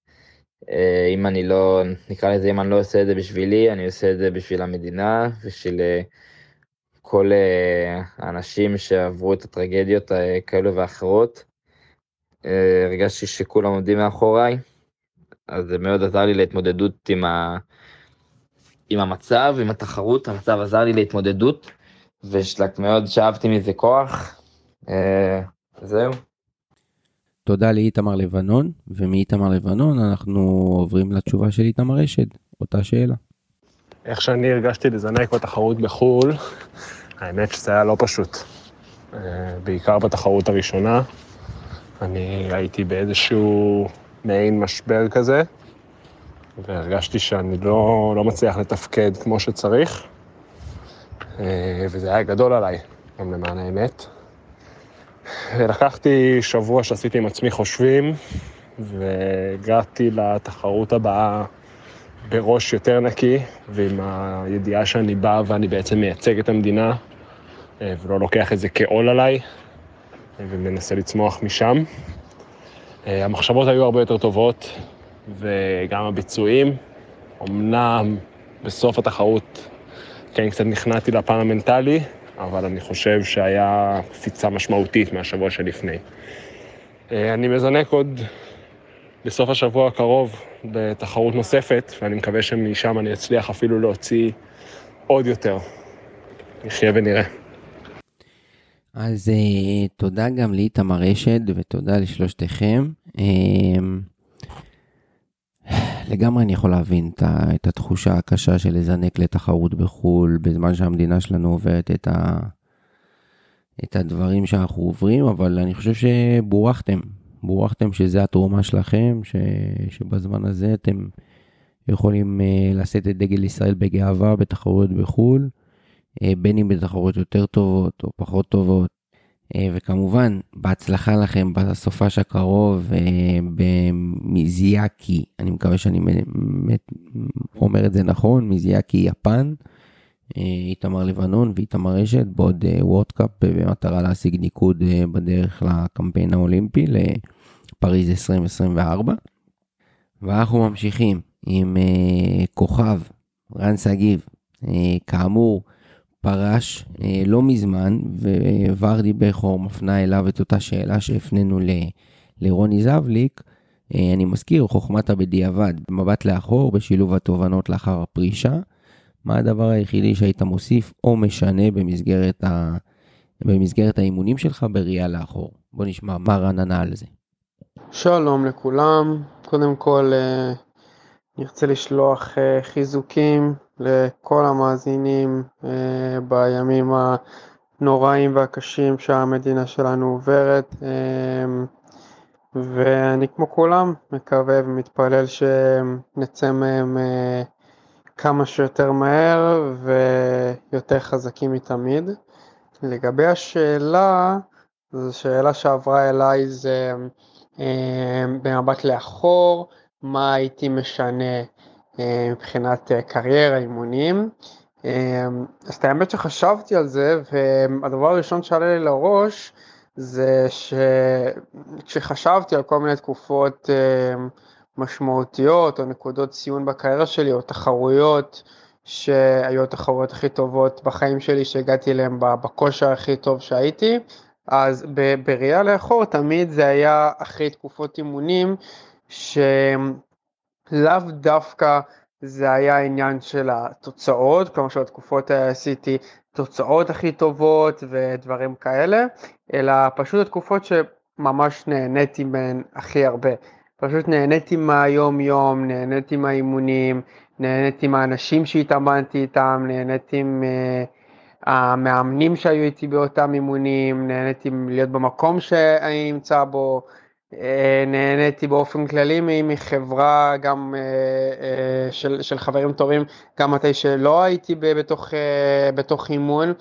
אם אני לא, נקרא לזה, אם אני לא עושה את זה בשבילי, אני עושה את זה בשביל המדינה, בשביל כל האנשים שעברו את הטרגדיות כאלו ואחרות. הרגשתי שכולם עומדים מאחוריי, אז זה מאוד עזר לי להתמודדות עם, ה... עם המצב, עם התחרות, המצב עזר לי להתמודדות, ומאוד שאבתי מזה כוח. זהו.
תודה לאיתמר לבנון, ומאיתמר לבנון אנחנו עוברים לתשובה של איתמר אשד, אותה שאלה.
איך שאני הרגשתי לזנק בתחרות בחו"ל, האמת שזה היה לא פשוט. בעיקר בתחרות הראשונה. אני הייתי באיזשהו מעין משבר כזה, והרגשתי שאני לא, לא מצליח לתפקד כמו שצריך, וזה היה גדול עליי, גם למען האמת. ולקחתי שבוע שעשיתי עם עצמי חושבים, והגעתי לתחרות הבאה בראש יותר נקי, ועם הידיעה שאני בא ואני בעצם מייצג את המדינה, ולא לוקח את זה כעול עליי, ומנסה לצמוח משם. המחשבות היו הרבה יותר טובות, וגם הביצועים. אמנם בסוף התחרות כן קצת נכנעתי לפן המנטלי, אבל אני חושב שהיה קפיצה משמעותית מהשבוע שלפני. אני מזנק עוד בסוף השבוע הקרוב בתחרות נוספת, ואני מקווה שמשם אני אצליח אפילו להוציא עוד יותר. נחיה ונראה.
אז תודה גם לאיתמר אשד ותודה לשלושתכם. לגמרי אני יכול להבין את התחושה הקשה של לזנק לתחרות בחו"ל בזמן שהמדינה שלנו עוברת את, ה, את הדברים שאנחנו עוברים, אבל אני חושב שבורכתם, בורכתם שזה התרומה שלכם, ש, שבזמן הזה אתם יכולים לשאת את דגל ישראל בגאווה בתחרויות בחו"ל, בין אם בתחרויות יותר טובות או פחות טובות. וכמובן, בהצלחה לכם בסופש הקרוב במזיאקי, אני מקווה שאני אומר את זה נכון, מזיאקי יפן, איתמר לבנון ואיתמר רשת, בעוד וורדקאפ במטרה להשיג ניקוד בדרך לקמפיין האולימפי לפריז 2024. ואנחנו ממשיכים עם כוכב, רן שגיב, כאמור, פרש אה, לא מזמן, וורדי בכור מפנה אליו את אותה שאלה שהפנינו ל, לרוני זבליק. אה, אני מזכיר, חוכמת הבדיעבד, במבט לאחור, בשילוב התובנות לאחר הפרישה. מה הדבר היחידי שהיית מוסיף או משנה במסגרת, ה... במסגרת האימונים שלך בראייה לאחור? בוא נשמע מה רן ענה על זה.
שלום לכולם, קודם כל נרצה לשלוח חיזוקים לכל המאזינים בימים הנוראים והקשים שהמדינה שלנו עוברת ואני כמו כולם מקווה ומתפלל שנצא מהם כמה שיותר מהר ויותר חזקים מתמיד. לגבי השאלה, זו שאלה שעברה אליי זה במבט לאחור, מה הייתי משנה מבחינת קריירה, אימונים. אז את האמת שחשבתי על זה, והדבר הראשון שעלה לי לראש זה שכשחשבתי על כל מיני תקופות משמעותיות או נקודות ציון בקריירה שלי או תחרויות שהיו התחרויות הכי טובות בחיים שלי שהגעתי אליהן בכושר הכי טוב שהייתי, אז בראייה לאחור תמיד זה היה אחרי תקופות אימונים לאו דווקא זה היה עניין של התוצאות, כלומר שבתקופות האלה עשיתי תוצאות הכי טובות ודברים כאלה, אלא פשוט התקופות שממש נהניתי מהן הכי הרבה. פשוט נהניתי מהיום יום, נהניתי מהאימונים, נהניתי מהאנשים שהתאמנתי איתם, נהניתי מהמאמנים שהיו איתי באותם אימונים, נהניתי להיות במקום שאני נמצא בו, אה, נהניתי באופן כללי מחברה גם אה, אה, של, של חברים טובים, גם מתי שלא הייתי בתוך, בתוך אימון.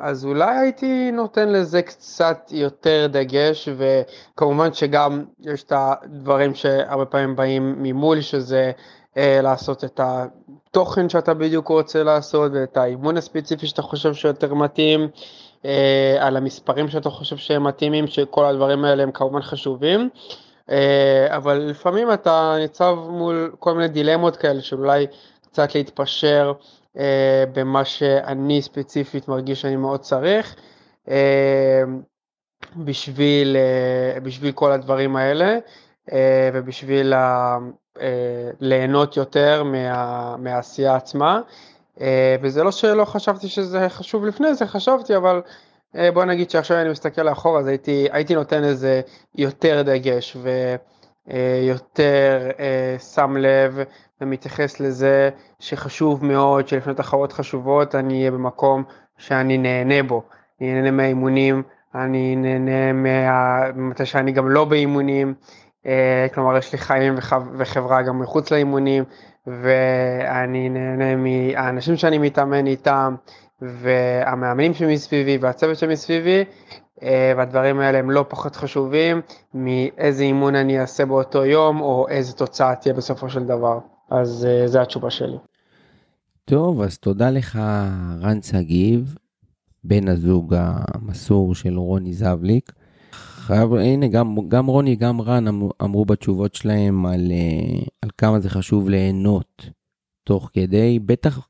אז אולי הייתי נותן לזה קצת יותר דגש, וכמובן שגם יש את הדברים שהרבה פעמים באים ממול, שזה לעשות את התוכן שאתה בדיוק רוצה לעשות, ואת האימון הספציפי שאתה חושב שיותר מתאים. אה, על המספרים שאתה חושב שהם מתאימים, שכל הדברים האלה הם כמובן חשובים, אה, אבל לפעמים אתה ניצב מול כל מיני דילמות כאלה שאולי קצת להתפשר אה, במה שאני ספציפית מרגיש שאני מאוד צריך. בשביל, בשביל כל הדברים האלה ובשביל ליהנות יותר מה, מהעשייה עצמה. אה, וזה לא שלא חשבתי שזה חשוב לפני זה, חשבתי, אבל אה, בוא נגיד שעכשיו אני מסתכל לאחור, אז הייתי, הייתי נותן לזה יותר דגש ויותר אה, שם לב ומתייחס לזה שחשוב מאוד שלפני תחרות חשובות אני אהיה במקום שאני נהנה בו. אני נהנה מהאימונים, אני נהנה מתי שאני גם לא באימונים, כלומר יש לי חיים וחברה גם מחוץ לאימונים. ואני נהנה מהאנשים שאני מתאמן איתם, והמאמנים שמסביבי והצוות שמסביבי, אה, והדברים האלה הם לא פחות חשובים מאיזה אימון אני אעשה באותו יום, או איזה תוצאה תהיה בסופו של דבר. אז אה, זו התשובה שלי.
טוב, אז תודה לך רן שגיב, בן הזוג המסור של רוני זבליק. חייב, הנה, גם, גם רוני, גם רן אמרו, בתשובות שלהם על, אה, על כמה זה חשוב ליהנות תוך כדי, בטח,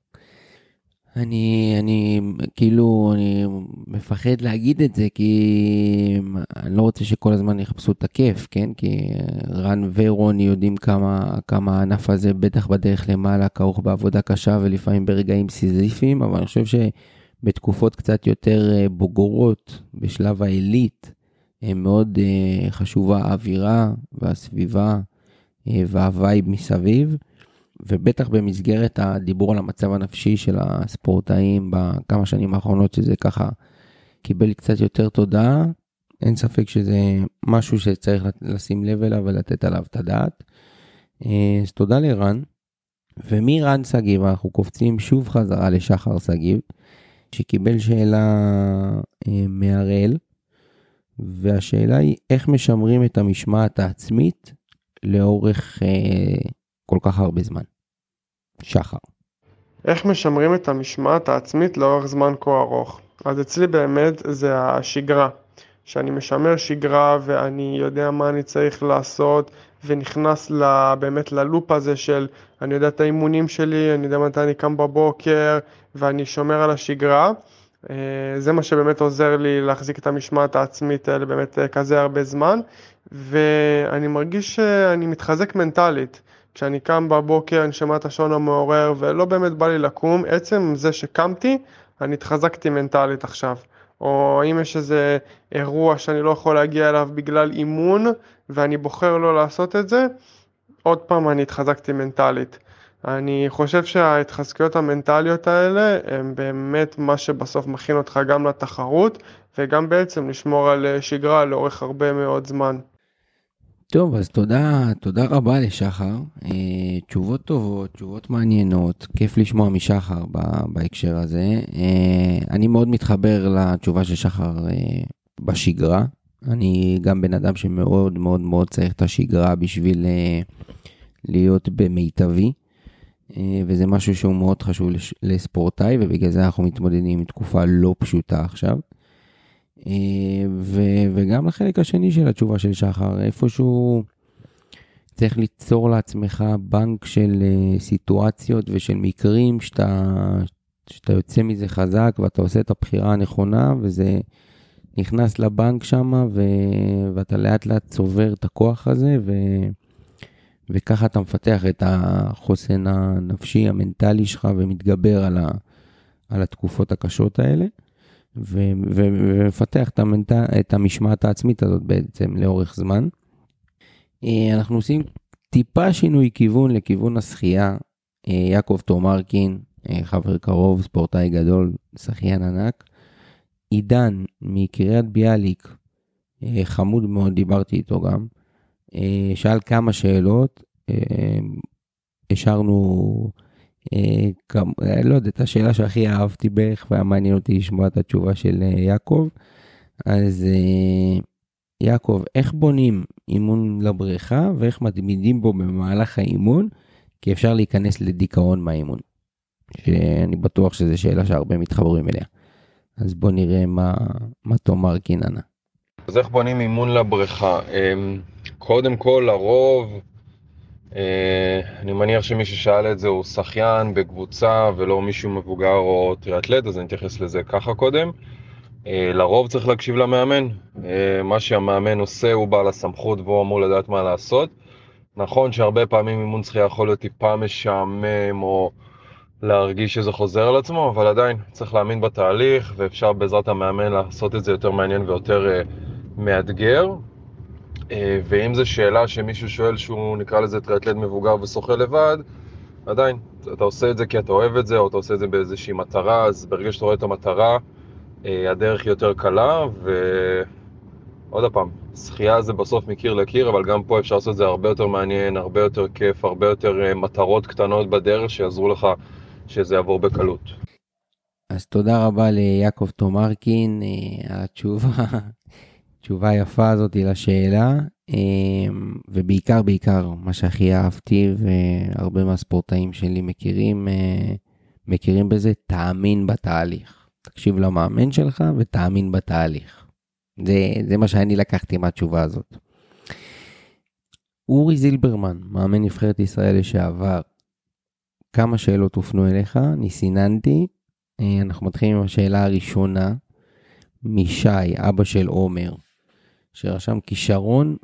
אני, אני, כאילו, אני מפחד להגיד את זה, כי אני לא רוצה שכל הזמן יחפשו את הכיף, כן? כי רן ורוני יודעים כמה, כמה הענף הזה, בטח בדרך למעלה, כרוך בעבודה קשה ולפעמים ברגעים סיזיפיים, אבל אני חושב שבתקופות קצת יותר אה, בוגרות, בשלב העילית, מאוד אה, חשובה האווירה והסביבה אה, והווייב מסביב, ובטח במסגרת הדיבור על המצב הנפשי של הספורטאים בכמה שנים האחרונות, שזה ככה קיבל קצת יותר תודעה. אין ספק שזה משהו שצריך לשים לב אליו ולתת עליו את הדעת. אה, אז תודה לרן. ומרן שגיב אנחנו קופצים שוב חזרה לשחר שגיב, שקיבל שאלה מהראל. והשאלה היא איך משמרים את המשמעת העצמית לאורך אה, כל כך הרבה זמן. שחר.
איך משמרים את המשמעת העצמית לאורך זמן כה ארוך? אז אצלי באמת זה השגרה. שאני משמר שגרה ואני יודע מה אני צריך לעשות ונכנס באמת ללופ הזה של אני יודע את האימונים שלי, אני יודע מתי אני קם בבוקר ואני שומר על השגרה. אה, זה מה שבאמת עוזר לי להחזיק את המשמעת העצמית האלה באמת אה, כזה הרבה זמן, ואני מרגיש שאני מתחזק מנטלית. כשאני קם בבוקר, אני שומע את השעון המעורר ולא באמת בא לי לקום, עצם זה שקמתי, אני התחזקתי מנטלית עכשיו. או אם יש איזה אירוע שאני לא יכול להגיע אליו בגלל אימון ואני בוחר לא לעשות את זה, עוד פעם אני התחזקתי מנטלית. אני חושב שההתחזקויות המנטליות האלה הם באמת מה שבסוף מכין אותך גם לתחרות וגם בעצם לשמור על אה, שגרה לאורך הרבה מאוד זמן.
טוב, אז תודה, תודה רבה לשחר. אה, תשובות טובות, תשובות מעניינות, כיף לשמוע משחר בהקשר הזה. אה, אני מאוד מתחבר לתשובה של שחר בשגרה. אני גם בן אדם שמאוד מאוד מאוד צריך את השגרה בשביל להיות במיטבי. אה, וזה משהו שהוא מאוד חשוב לספורטאי, ובגלל זה אנחנו מתמודדים עם תקופה לא פשוטה עכשיו. אה, ו- וגם לחלק השני של התשובה של שחר, איפשהו צריך ליצור לעצמך בנק של אה, סיטואציות ושל מקרים שאתה, שאתה יוצא מזה חזק ואתה עושה את הבחירה הנכונה, וזה נכנס לבנק שם, ואתה לאט לאט צובר את הכוח הזה, ו- וככה אתה מפתח את החוסן הנפשי, המנטלי שלך, ומתגבר על, ה, על התקופות הקשות האלה, ו, ו, ומפתח את, המנט, את המשמעת העצמית הזאת בעצם לאורך זמן. אה, אנחנו עושים טיפה שינוי כיוון לכיוון השחייה. אה, יעקב תומרקין, אה, חבר קרוב, ספורטאי גדול, שחיין ענק. עידן מקריית ביאליק, חמוד מאוד, דיברתי איתו גם. שאל כמה שאלות, השארנו, לא יודע, את השאלה שהכי אהבתי בערך והיה מעניין אותי לשמוע את התשובה של יעקב. אז יעקב, איך בונים אימון לבריכה ואיך מתמידים בו במהלך האימון, כי אפשר להיכנס לדיכאון מהאימון. שאני בטוח שזו שאלה שהרבה מתחברים אליה. אז בוא נראה מה, מה תאמר קיננה.
אז איך בונים אימון לבריכה? קודם כל, לרוב, אה, אני מניח שמי ששאל את זה הוא שחיין בקבוצה ולא מישהו מבוגר או טריאטלט, אז אני אתייחס לזה ככה קודם. אה, לרוב צריך להקשיב למאמן. אה, מה שהמאמן עושה הוא בעל הסמכות והוא אמור לדעת מה לעשות. נכון שהרבה פעמים אימון שחייה יכול להיות טיפה משעמם או להרגיש שזה חוזר על עצמו, אבל עדיין צריך להאמין בתהליך ואפשר בעזרת המאמן לעשות את זה יותר מעניין ויותר uh, מאתגר. Uh, ואם זו שאלה שמישהו שואל שהוא נקרא לזה טריאטלט מבוגר ושוחה לבד, עדיין, אתה עושה את זה כי אתה אוהב את זה או אתה עושה את זה באיזושהי מטרה, אז ברגע שאתה רואה את המטרה, אה, הדרך היא יותר קלה, ועוד פעם, שחייה זה בסוף מקיר לקיר, אבל גם פה אפשר לעשות את זה הרבה יותר מעניין, הרבה יותר כיף, הרבה יותר אה, מטרות קטנות בדרך שיעזרו לך שזה יעבור בקלות.
אז תודה רבה ליעקב תומרקין, אה, התשובה, התשובה היפה הזאת לשאלה, ובעיקר בעיקר מה שהכי אהבתי והרבה מהספורטאים שלי מכירים, מכירים בזה, תאמין בתהליך. תקשיב למאמן שלך ותאמין בתהליך. זה, זה מה שאני לקחתי מהתשובה הזאת. אורי זילברמן, מאמן נבחרת ישראל לשעבר, כמה שאלות הופנו אליך, אני סיננתי. אה, אנחנו מתחילים עם השאלה הראשונה, משי, אבא של עומר, שרשם כישרון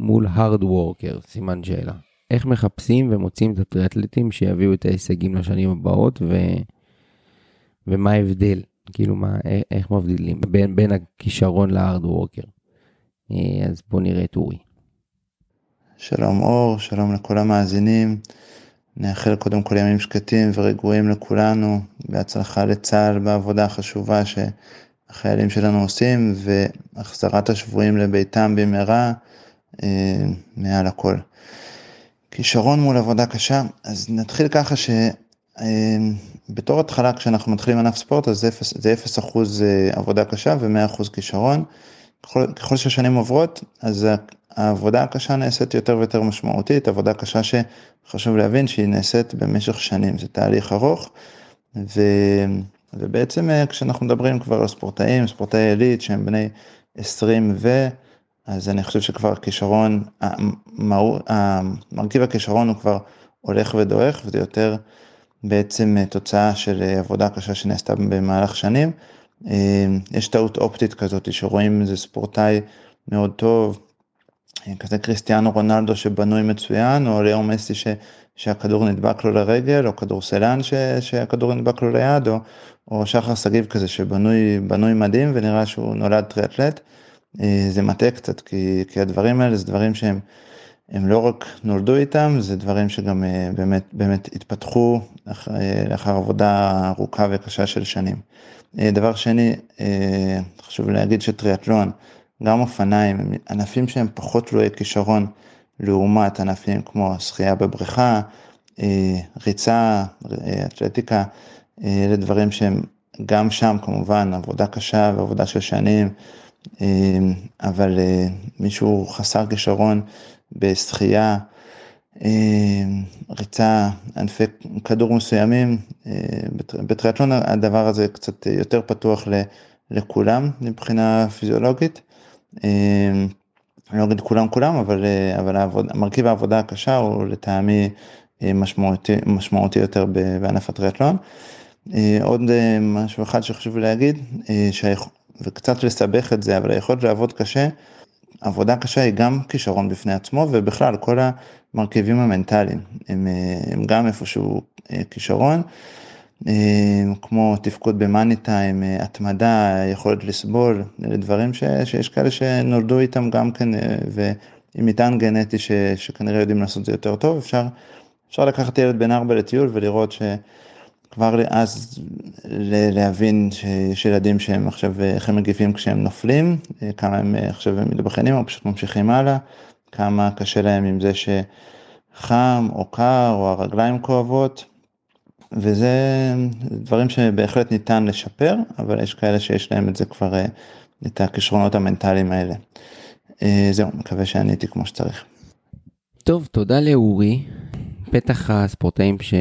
מול hard worker, סימן שאלה. איך מחפשים ומוצאים את הטריאטלטים שיביאו את ההישגים לשנים הבאות ו... ומה ההבדל כאילו מה, איך מבדילים בין, בין הכישרון לארד ווקר. אה, אז בואו נראה את אורי.
שלום אור, שלום לכל המאזינים. נאחל קודם כל ימים שקטים ורגועים לכולנו, בהצלחה לצה"ל בעבודה החשובה שהחיילים שלנו עושים, והחזרת השבויים לביתם במהרה, אה, מעל הכל. כישרון מול עבודה קשה, אז נתחיל ככה ש... אה, התחלה כשאנחנו מתחילים ענף ספורט אז זה 0 אחוז אה, עבודה קשה ו-100 אחוז כישרון. ככל, ככל שהשנים עוברות אז העבודה הקשה נעשית יותר ויותר משמעותית, עבודה קשה שחשוב להבין שהיא נעשית במשך שנים, זה תהליך ארוך. ו, ובעצם אה, כשאנחנו מדברים כבר על ספורטאים, ספורטאי עילית שהם בני 20 ו... אז אני חושב שכבר כישרון, מרכיב הכישרון הוא כבר הולך ודועך וזה יותר בעצם אה, תוצאה של אה, עבודה קשה שנעשתה במהלך שנים. יש טעות אופטית כזאת שרואים איזה ספורטאי מאוד טוב, כזה קריסטיאנו רונלדו שבנוי מצוין, או ליאור מסי ש, שהכדור נדבק לו לרגל, או כדורסלן ש, שהכדור נדבק לו ליד, או, או שחר שגיב כזה שבנוי מדהים ונראה שהוא נולד טריאטלט. זה מטעה קצת, כי, כי הדברים האלה זה דברים שהם הם לא רק נולדו איתם, זה דברים שגם אה, באמת, באמת התפתחו לאחר, אה, לאחר עבודה ארוכה וקשה של שנים. אה, דבר שני, חשוב להגיד שטריאטלון, גם אופניים, ענפים שהם פחות תלויי כישרון לעומת ענפים כמו שחייה בבריכה, ריצה, אתלטיקה, אלה דברים שהם גם שם כמובן עבודה קשה ועבודה של שנים, אבל מישהו חסר כישרון בשחייה, אה, ריצה, ענפי כדור מסוימים, אה, בטריאטלון הדבר הזה קצת יותר פתוח לכולם מבחינה פיזיולוגית. אה, אני לא אגיד כולם כולם, אבל, אבל העבוד, מרכיב העבודה הקשה הוא לטעמי משמעותי, משמעותי יותר בענף הטריאטלון. עוד משהו אחד שחשוב להגיד, וקצת לסבך את זה, אבל היכולת לעבוד קשה עבודה קשה היא גם כישרון בפני עצמו ובכלל כל המרכיבים המנטליים הם, הם גם איפשהו כישרון. כמו תפקוד במאני טיים, התמדה, יכולת לסבול, אלה דברים ש, שיש כאלה שנולדו איתם גם כן, ועם מטען גנטי ש, שכנראה יודעים לעשות את זה יותר טוב, אפשר, אפשר לקחת ילד בן ארבע לטיול ולראות שכבר אז להבין שיש ילדים שהם עכשיו, איך הם מגיבים כשהם נופלים, כמה הם עכשיו הם מתבחנים או פשוט ממשיכים הלאה, כמה קשה להם עם זה שחם או קר או הרגליים כואבות. וזה דברים שבהחלט ניתן לשפר, אבל יש כאלה שיש להם את זה כבר, אה, את הכישרונות המנטליים האלה. אה, זהו, מקווה שעניתי כמו שצריך.
טוב, תודה לאורי. בטח הספורטאים ש...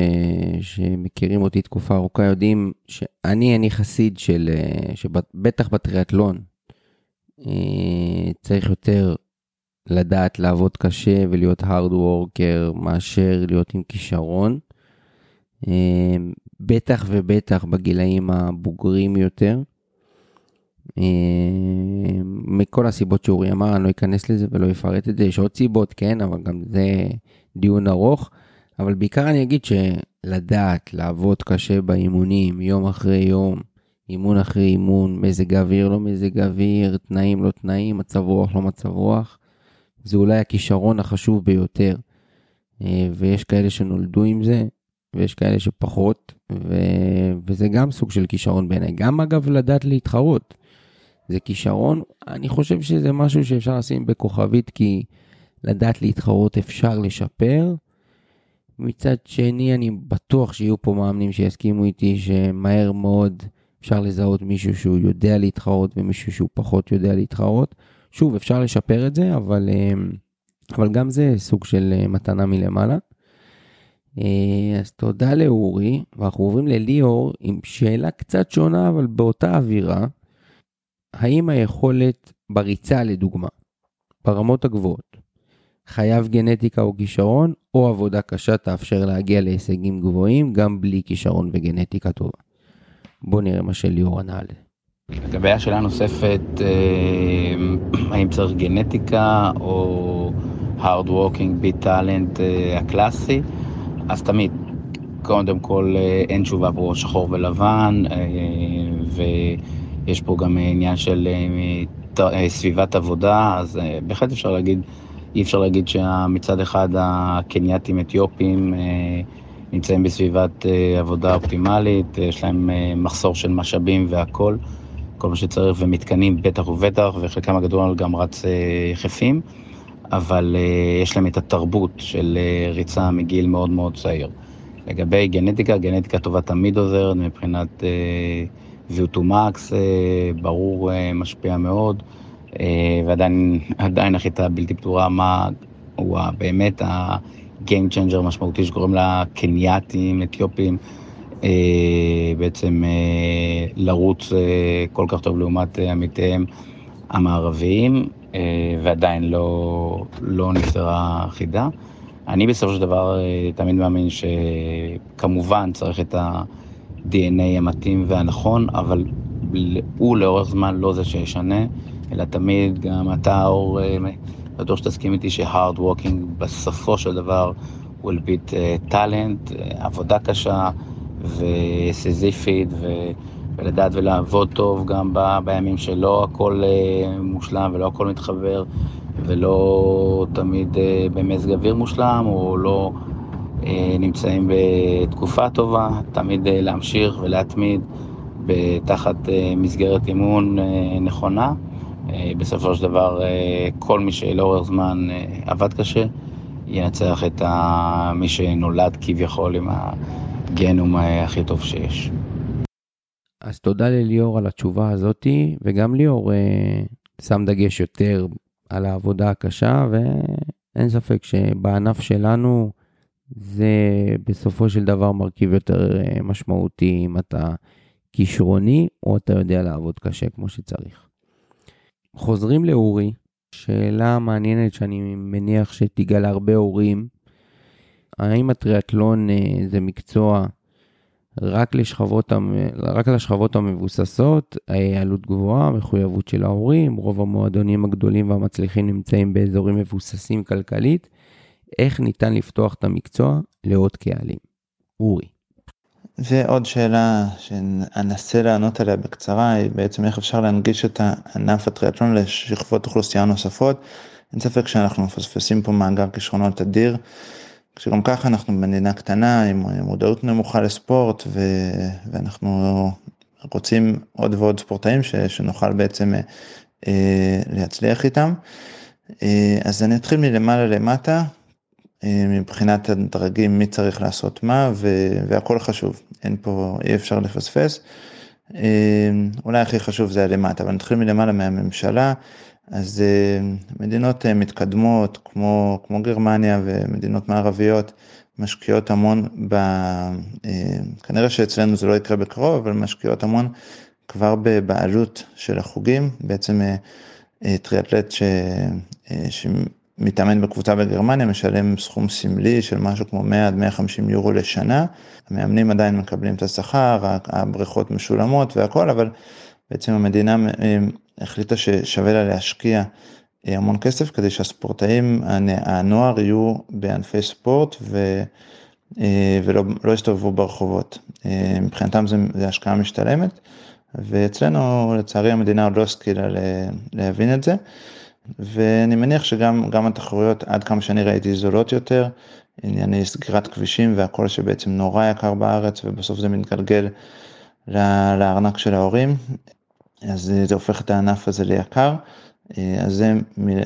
שמכירים אותי תקופה ארוכה יודעים שאני, אני חסיד של, אה, שבטח בטריאטלון, צריך יותר לדעת לעבוד קשה ולהיות hard worker מאשר להיות עם כישרון. אמ, בטח ובטח בגילאים הבוגרים יותר. מכל הסיבות שאורי אמר, אני לא אכנס לזה ולא אפרט את זה, יש עוד סיבות, כן, אבל גם זה דיון ארוך. אבל בעיקר אני אגיד שלדעת לעבוד קשה באימונים, יום אחרי יום, אימון אחרי אימון, מזג אוויר לא מזג אוויר, תנאים לא תנאים, מצב רוח לא מצב רוח, זה אולי הכישרון החשוב ביותר. אה, ויש כאלה שנולדו עם זה, ויש כאלה שפחות, ו... וזה גם סוג של כישרון בעיניי. גם אגב לדעת להתחרות. זה כישרון, אני חושב שזה משהו שאפשר לשים בכוכבית, כי לדעת להתחרות אפשר לשפר. מצד שני, אני בטוח שיהיו פה מאמנים שיסכימו איתי שמהר מאוד אפשר לזהות מישהו שהוא יודע להתחרות ומישהו שהוא פחות יודע להתחרות. שוב, אפשר לשפר את זה, אבל, אה, אבל גם זה סוג של אה, מתנה מלמעלה. אה, אז תודה לאורי, ואנחנו עוברים לליאור עם שאלה קצת שונה, אבל באותה אווירה. האם היכולת בריצה, לדוגמה, ברמות הגבוהות, חייב גנטיקה או כישרון, או עבודה קשה תאפשר להגיע להישגים גבוהים, גם בלי כישרון וגנטיקה טובה? בואו נראה מה שליאור ענה על זה.
לגבי השאלה הנוספת, אה, האם צריך גנטיקה או hard working, beat talent אה, הקלאסי? אז תמיד, קודם כל אה, אין תשובה פה שחור ולבן, ויש פה גם עניין של סביבת עבודה, אז בהחלט אפשר להגיד, אי אפשר להגיד שמצד אחד הקנייתים אתיופים נמצאים בסביבת עבודה אופטימלית, יש להם מחסור של משאבים והכול, כל מה שצריך, ומתקנים בטח ובטח, וחלקם הגדול גם רץ יחפים. אבל יש להם את התרבות של ריצה מגיל מאוד מאוד צעיר. לגבי גנטיקה, גנטיקה טובה תמיד עוזרת מבחינת uh, ברור, משפיע מאוד, ועדיין החיטה בלתי פתורה, מה הוא באמת ה-game המשמעותי שקוראים לה קנייתים, אתיופים, uh, בעצם uh, לרוץ כל כך טוב לעומת עמיתיהם המערביים. אה, ועדיין לא, לא נפתרה חידה. אני בסופו של דבר אה, תמיד מאמין שכמובן צריך את ה-DNA המתאים והנכון, אבל הוא לאורך זמן לא זה שישנה, אלא תמיד גם אתה, אור, אה, בטוח שתסכים איתי ש-hard working בסופו של דבר will beat talent, עבודה קשה וסזיפית. ו... ולדעת ולעבוד טוב גם ב, בימים שלא הכל אה, מושלם ולא הכל מתחבר ולא תמיד אה, במזג אוויר מושלם או לא אה, נמצאים בתקופה טובה, תמיד אה, להמשיך ולהתמיד תחת אה, מסגרת אימון אה, נכונה. אה, בסופו של דבר אה, כל מי שלאורך זמן אה, עבד קשה ינצח את. מי שנולד כביכול עם הגנום הכי טוב שיש.
אז תודה לליאור על התשובה הזאתי, וגם ליאור שם דגש יותר על העבודה הקשה, ואין ספק שבענף שלנו זה בסופו של דבר מרכיב יותר משמעותי אם אתה כישרוני או אתה יודע לעבוד קשה כמו שצריך. חוזרים לאורי, שאלה מעניינת שאני מניח שתיגע להרבה הורים, האם הטריאטלון אה, זה מקצוע רק לשכבות, רק לשכבות המבוססות, עלות גבוהה, מחויבות של ההורים, רוב המועדונים הגדולים והמצליחים נמצאים באזורים מבוססים כלכלית. איך ניתן לפתוח את המקצוע לעוד קהלים? אורי.
ועוד שאלה שאנסה לענות עליה בקצרה, היא בעצם איך אפשר להנגיש את ענף הטריאטלון לשכבות אוכלוסייה נוספות. אין ספק שאנחנו מפספסים פה מאגר כישרונות אדיר. כשגם ככה אנחנו במדינה קטנה עם מודעות נמוכה לספורט ו... ואנחנו רוצים עוד ועוד ספורטאים ש... שנוכל בעצם אה, להצליח איתם. אה, אז אני אתחיל מלמעלה למטה, מבחינת הדרגים מי צריך לעשות מה ו... והכל חשוב, אין פה, אי אפשר לפספס. אה, אולי הכי חשוב זה הלמטה, אבל נתחיל מלמעלה מהממשלה. אז אה, מדינות אה, מתקדמות כמו, כמו גרמניה ומדינות מערביות משקיעות המון, ב, אה, כנראה שאצלנו זה לא יקרה בקרוב, אבל משקיעות המון כבר בבעלות של החוגים, בעצם טריאטלט ש, שמתאמן בקבוצה בגרמניה משלם סכום סמלי של משהו כמו 100 עד 150 יורו לשנה, המאמנים עדיין מקבלים את השכר, הבריכות משולמות והכל, אבל בעצם המדינה החליטה ששווה לה להשקיע אה, המון כסף כדי שהספורטאים, הנוער יהיו בענפי ספורט ו, אה, ולא לא יסתובבו ברחובות. אה, מבחינתם זה השקעה משתלמת, ואצלנו לצערי המדינה עוד לא השכילה להבין את זה. ואני מניח שגם התחרויות עד כמה שאני ראיתי זולות יותר, ענייני סגירת כבישים והכל שבעצם נורא יקר בארץ ובסוף זה מתגלגל לארנק של ההורים, אז זה הופך את הענף הזה ליקר, אה, אז זה,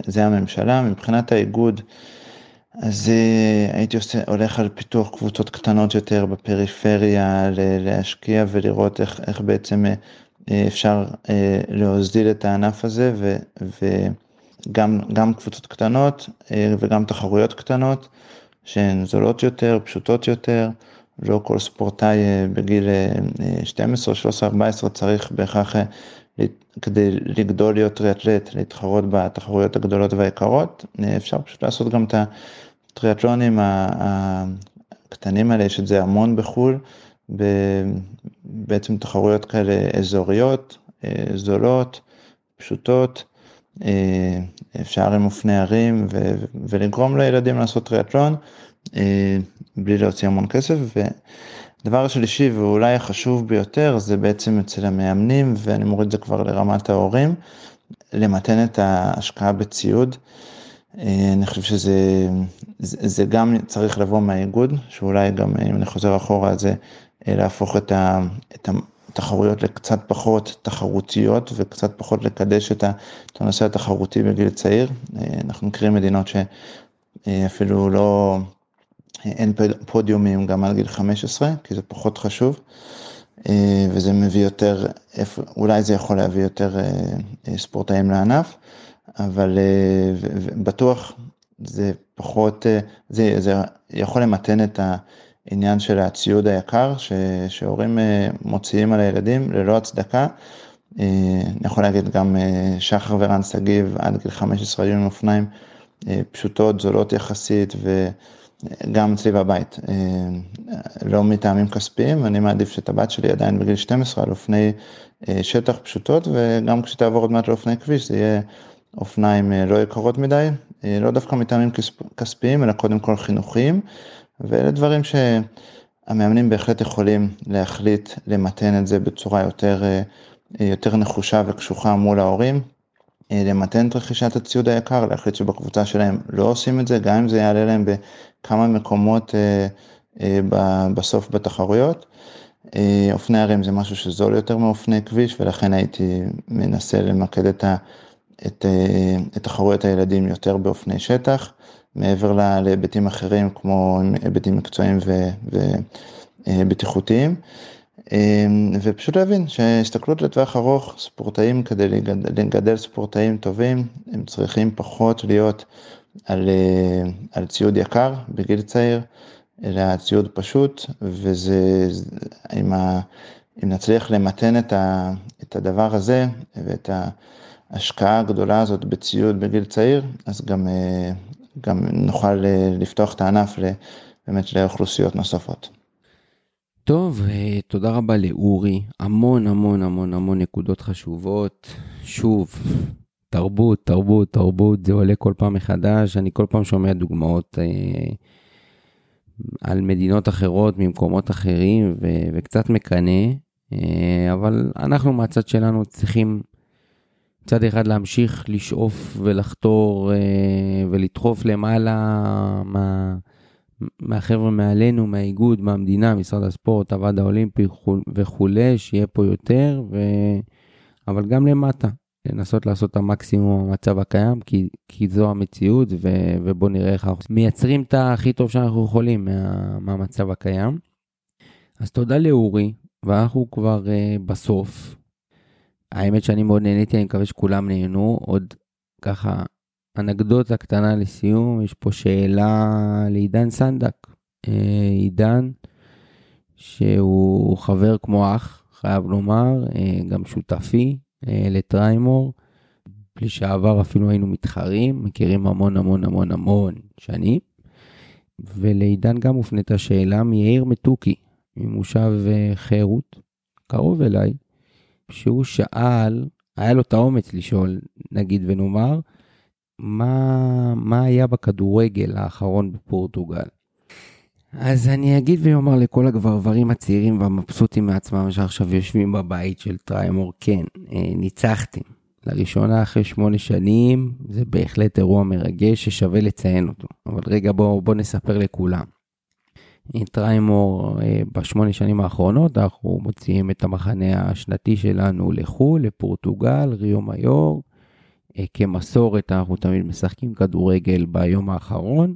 זה הממשלה, מבחינת האיגוד, אז אה, הייתי עושה, הולך על פיתוח קבוצות קטנות יותר בפריפריה, להשקיע ולראות איך, איך בעצם אה, אפשר להוזיל את הענף הזה, ו, וגם קבוצות קטנות וגם תחרויות קטנות, שהן זולות יותר, פשוטות יותר. לא כל ספורטאי בגיל 12, 13, 14 צריך בהכרח כדי לגדול להיות טריאטלט, להתחרות בתחרויות הגדולות והיקרות, אפשר פשוט לעשות גם את הטריאטלונים הקטנים האלה, יש את זה המון בחו"ל, בעצם תחרויות כאלה אזוריות, זולות, פשוטות, אפשר עם אופני ערים ולגרום לילדים לעשות טריאטלון בלי להוציא המון כסף. הדבר השלישי ואולי החשוב ביותר זה בעצם אצל המאמנים ואני מוריד את זה כבר לרמת ההורים, למתן את ההשקעה בציוד. אה, אני חושב שזה זה, זה גם צריך לבוא מהאיגוד, שאולי גם אם אני חוזר אחורה זה אה, להפוך את, ה, את התחרויות לקצת פחות תחרותיות וקצת פחות לקדש את הנושא התחרותי בגיל צעיר. אה, אנחנו מכירים מדינות שאפילו לא... אין פודיומים גם על גיל 15, כי זה פחות חשוב, אה, וזה מביא יותר, אולי זה יכול להביא יותר אה, אה, ספורטאים לענף, אבל בטוח זה פחות, זה, זה יכול למתן את העניין של הציוד היקר ש, שהורים מוציאים על הילדים ללא הצדקה. אני יכול להגיד גם שחר ורן שגיב עד גיל 15 היו עם אופניים פשוטות, זולות יחסית, ו... גם אצלי בבית, אה, לא מטעמים כספיים, אני מעדיף שאת הבת שלי עדיין בגיל 12 על אופני אה, שטח פשוטות, וגם כשתעבור עוד מעט לאופני כביש זה יהיה אופניים אה, לא יקרות מדי, לא דווקא מטעמים כספיים, אלא קודם כל חינוכיים, ואלה דברים שהמאמנים בהחלט יכולים להחליט למתן את זה בצורה יותר, יותר נחושה וקשוחה מול ההורים. למתן את רכישת הציוד היקר, להחליט שבקבוצה שלהם לא עושים את זה, גם אם זה יעלה להם בכמה מקומות אה, אה, בסוף בתחרויות. אה, אופני הרים זה משהו שזול יותר מאופני כביש, ולכן הייתי מנסה למקד את, את, את תחרויות הילדים יותר באופני שטח, מעבר להיבטים אחרים כמו היבטים מקצועיים ובטיחותיים. אמ, ופשוט להבין שהסתכלות לטווח ארוך, ספורטאים כדי לגדל, לגדל ספורטאים טובים, הם צריכים פחות להיות על, אה, על ציוד יקר בגיל צעיר, אלא ציוד פשוט, וזה, אם, ה, אם נצליח למתן את, ה, את הדבר הזה ואת ההשקעה הגדולה הזאת בציוד בגיל צעיר, אז גם, אה, גם נוכל אה, לפתוח את הענף באמת לאוכלוסיות נוספות.
טוב, אה, תודה רבה לאורי. המון המון המון המון נקודות חשובות. שוב, תרבות, תרבות, תרבות, זה עולה כל פעם מחדש. אני כל פעם שומע דוגמאות אה, על מדינות אחרות ממקומות אחרים ו- וקצת מקנא, אה, אבל אנחנו מהצד שלנו צריכים מצד אחד להמשיך לשאוף ולחתור אה, ולדחוף למעלה מה, מהחבר'ה מעלינו, מהאיגוד, מהמדינה, משרד הספורט, הוועד האולימפי וכולי, שיהיה פה יותר, ו... אבל גם למטה, לנסות לעשות את המקסימום במצב הקיים, כי, כי זו המציאות, ו, ובואו נראה איך אנחנו מייצרים את הכי טוב שאנחנו יכולים מה, מהמצב הקיים. אז תודה לאורי, ואנחנו כבר uh, בסוף. האמת שאני מאוד נהניתי, אני מקווה שכולם נהנו. עוד ככה אנקדוטה קטנה לסיום, יש פה שאלה לעידן סנדק. אה, עידן, שהוא חבר כמו אח, חייב לומר, אה, גם שותפי אה, לטריימור. לשעבר אפילו היינו מתחרים, מכירים המון המון המון המון שנים. ולעידן גם הופנתה שאלה מיאיר מתוקי, ממושב חירות, קרוב אליי, שהוא שאל, היה לו את האומץ לשאול, נגיד ונאמר, מה, מה היה בכדורגל האחרון בפורטוגל. אז אני אגיד ואומר לכל הגברברים הצעירים והמבסוטים מעצמם שעכשיו יושבים בבית של טריימור, כן, אה, ניצחתם. לראשונה אחרי שמונה שנים, זה בהחלט אירוע מרגש ששווה לציין אותו. אבל רגע, בואו בוא נספר לכולם. טריימור אה, בשמונה שנים האחרונות, אנחנו מוציאים את המחנה השנתי שלנו לחו"ל, לפורטוגל, ריו מיור. אה, כמסורת אנחנו תמיד משחקים כדורגל ביום האחרון.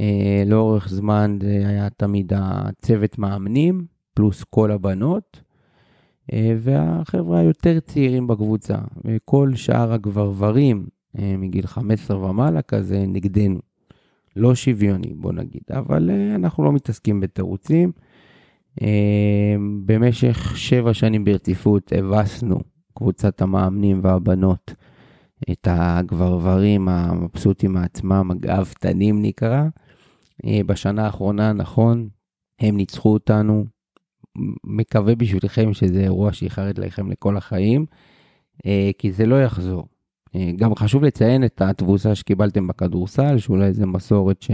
אה, לאורך זמן זה היה תמיד הצוות מאמנים, פלוס כל הבנות, והחבר'ה היותר צעירים בקבוצה, וכל שאר הגברברים מגיל 15 ומעלה כזה נגדנו. לא שוויוני, בוא נגיד, אבל uh, אנחנו לא מתעסקים בתירוצים. Uh, במשך שבע שנים ברציפות הבסנו, קבוצת המאמנים והבנות, את הגברברים המבסוטים מעצמם, הגאוותנים נקרא. Uh, בשנה האחרונה, נכון, הם ניצחו אותנו. מקווה בשבילכם שזה אירוע שיחרד לכם לכל החיים, כי זה לא יחזור. אה, גם חשוב לציין את התבוסה שקיבלתם בכדורסל, שאולי איזה מסורת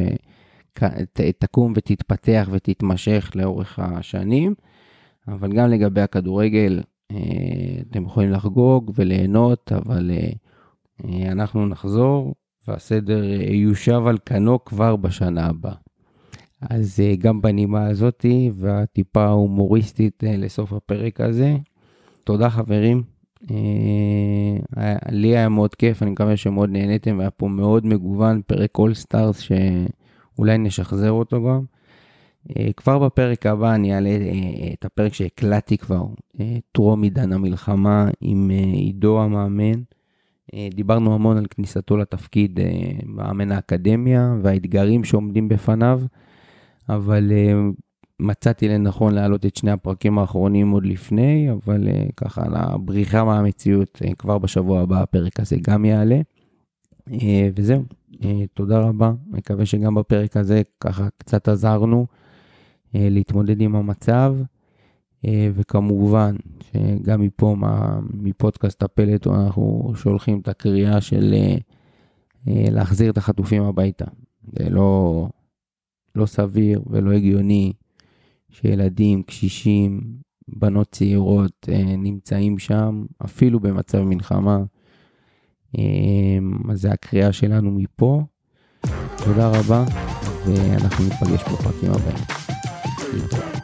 שתקום ותתפתח ותתמשך לאורך השנים, אבל גם לגבי הכדורגל, אה, אתם יכולים לחגוג וליהנות, אבל אה, אנחנו נחזור והסדר יושב על כנו כבר בשנה הבאה. אז גם בנימה הזאתי והטיפה ההומוריסטית לסוף הפרק הזה, תודה חברים. אה, לי היה מאוד כיף, אני מקווה שמאוד נהניתם, והיה פה מאוד מגוון, פרק all stars שאולי נשחזר אותו גם. אה, כבר בפרק הבא אני אעלה אה, את הפרק שהקלטתי כבר, טרום עידן המלחמה עם עידו המאמן. דיברנו המון על כניסתו לתפקיד מאמן האקדמיה והאתגרים שעומדים בפניו, אבל מצאתי לנכון להעלות את שני הפרקים האחרונים עוד לפני, אבל uh, ככה לבריחה מהמציאות, uh, כבר בשבוע הבא הפרק הזה גם יעלה. Uh, וזהו, uh, תודה רבה, מקווה שגם בפרק הזה ככה קצת עזרנו uh, להתמודד עם המצב, uh, וכמובן שגם מפה, מה, מפודקאסט הפלט, אנחנו שולחים את הקריאה של uh, uh, להחזיר את החטופים הביתה. זה לא, לא סביר ולא הגיוני. שילדים, קשישים, בנות צעירות אה, נמצאים שם, אפילו במצב מלחמה. אה, אז זה הקריאה שלנו מפה. תודה רבה, ואנחנו ניפגש בפרקים הבאים.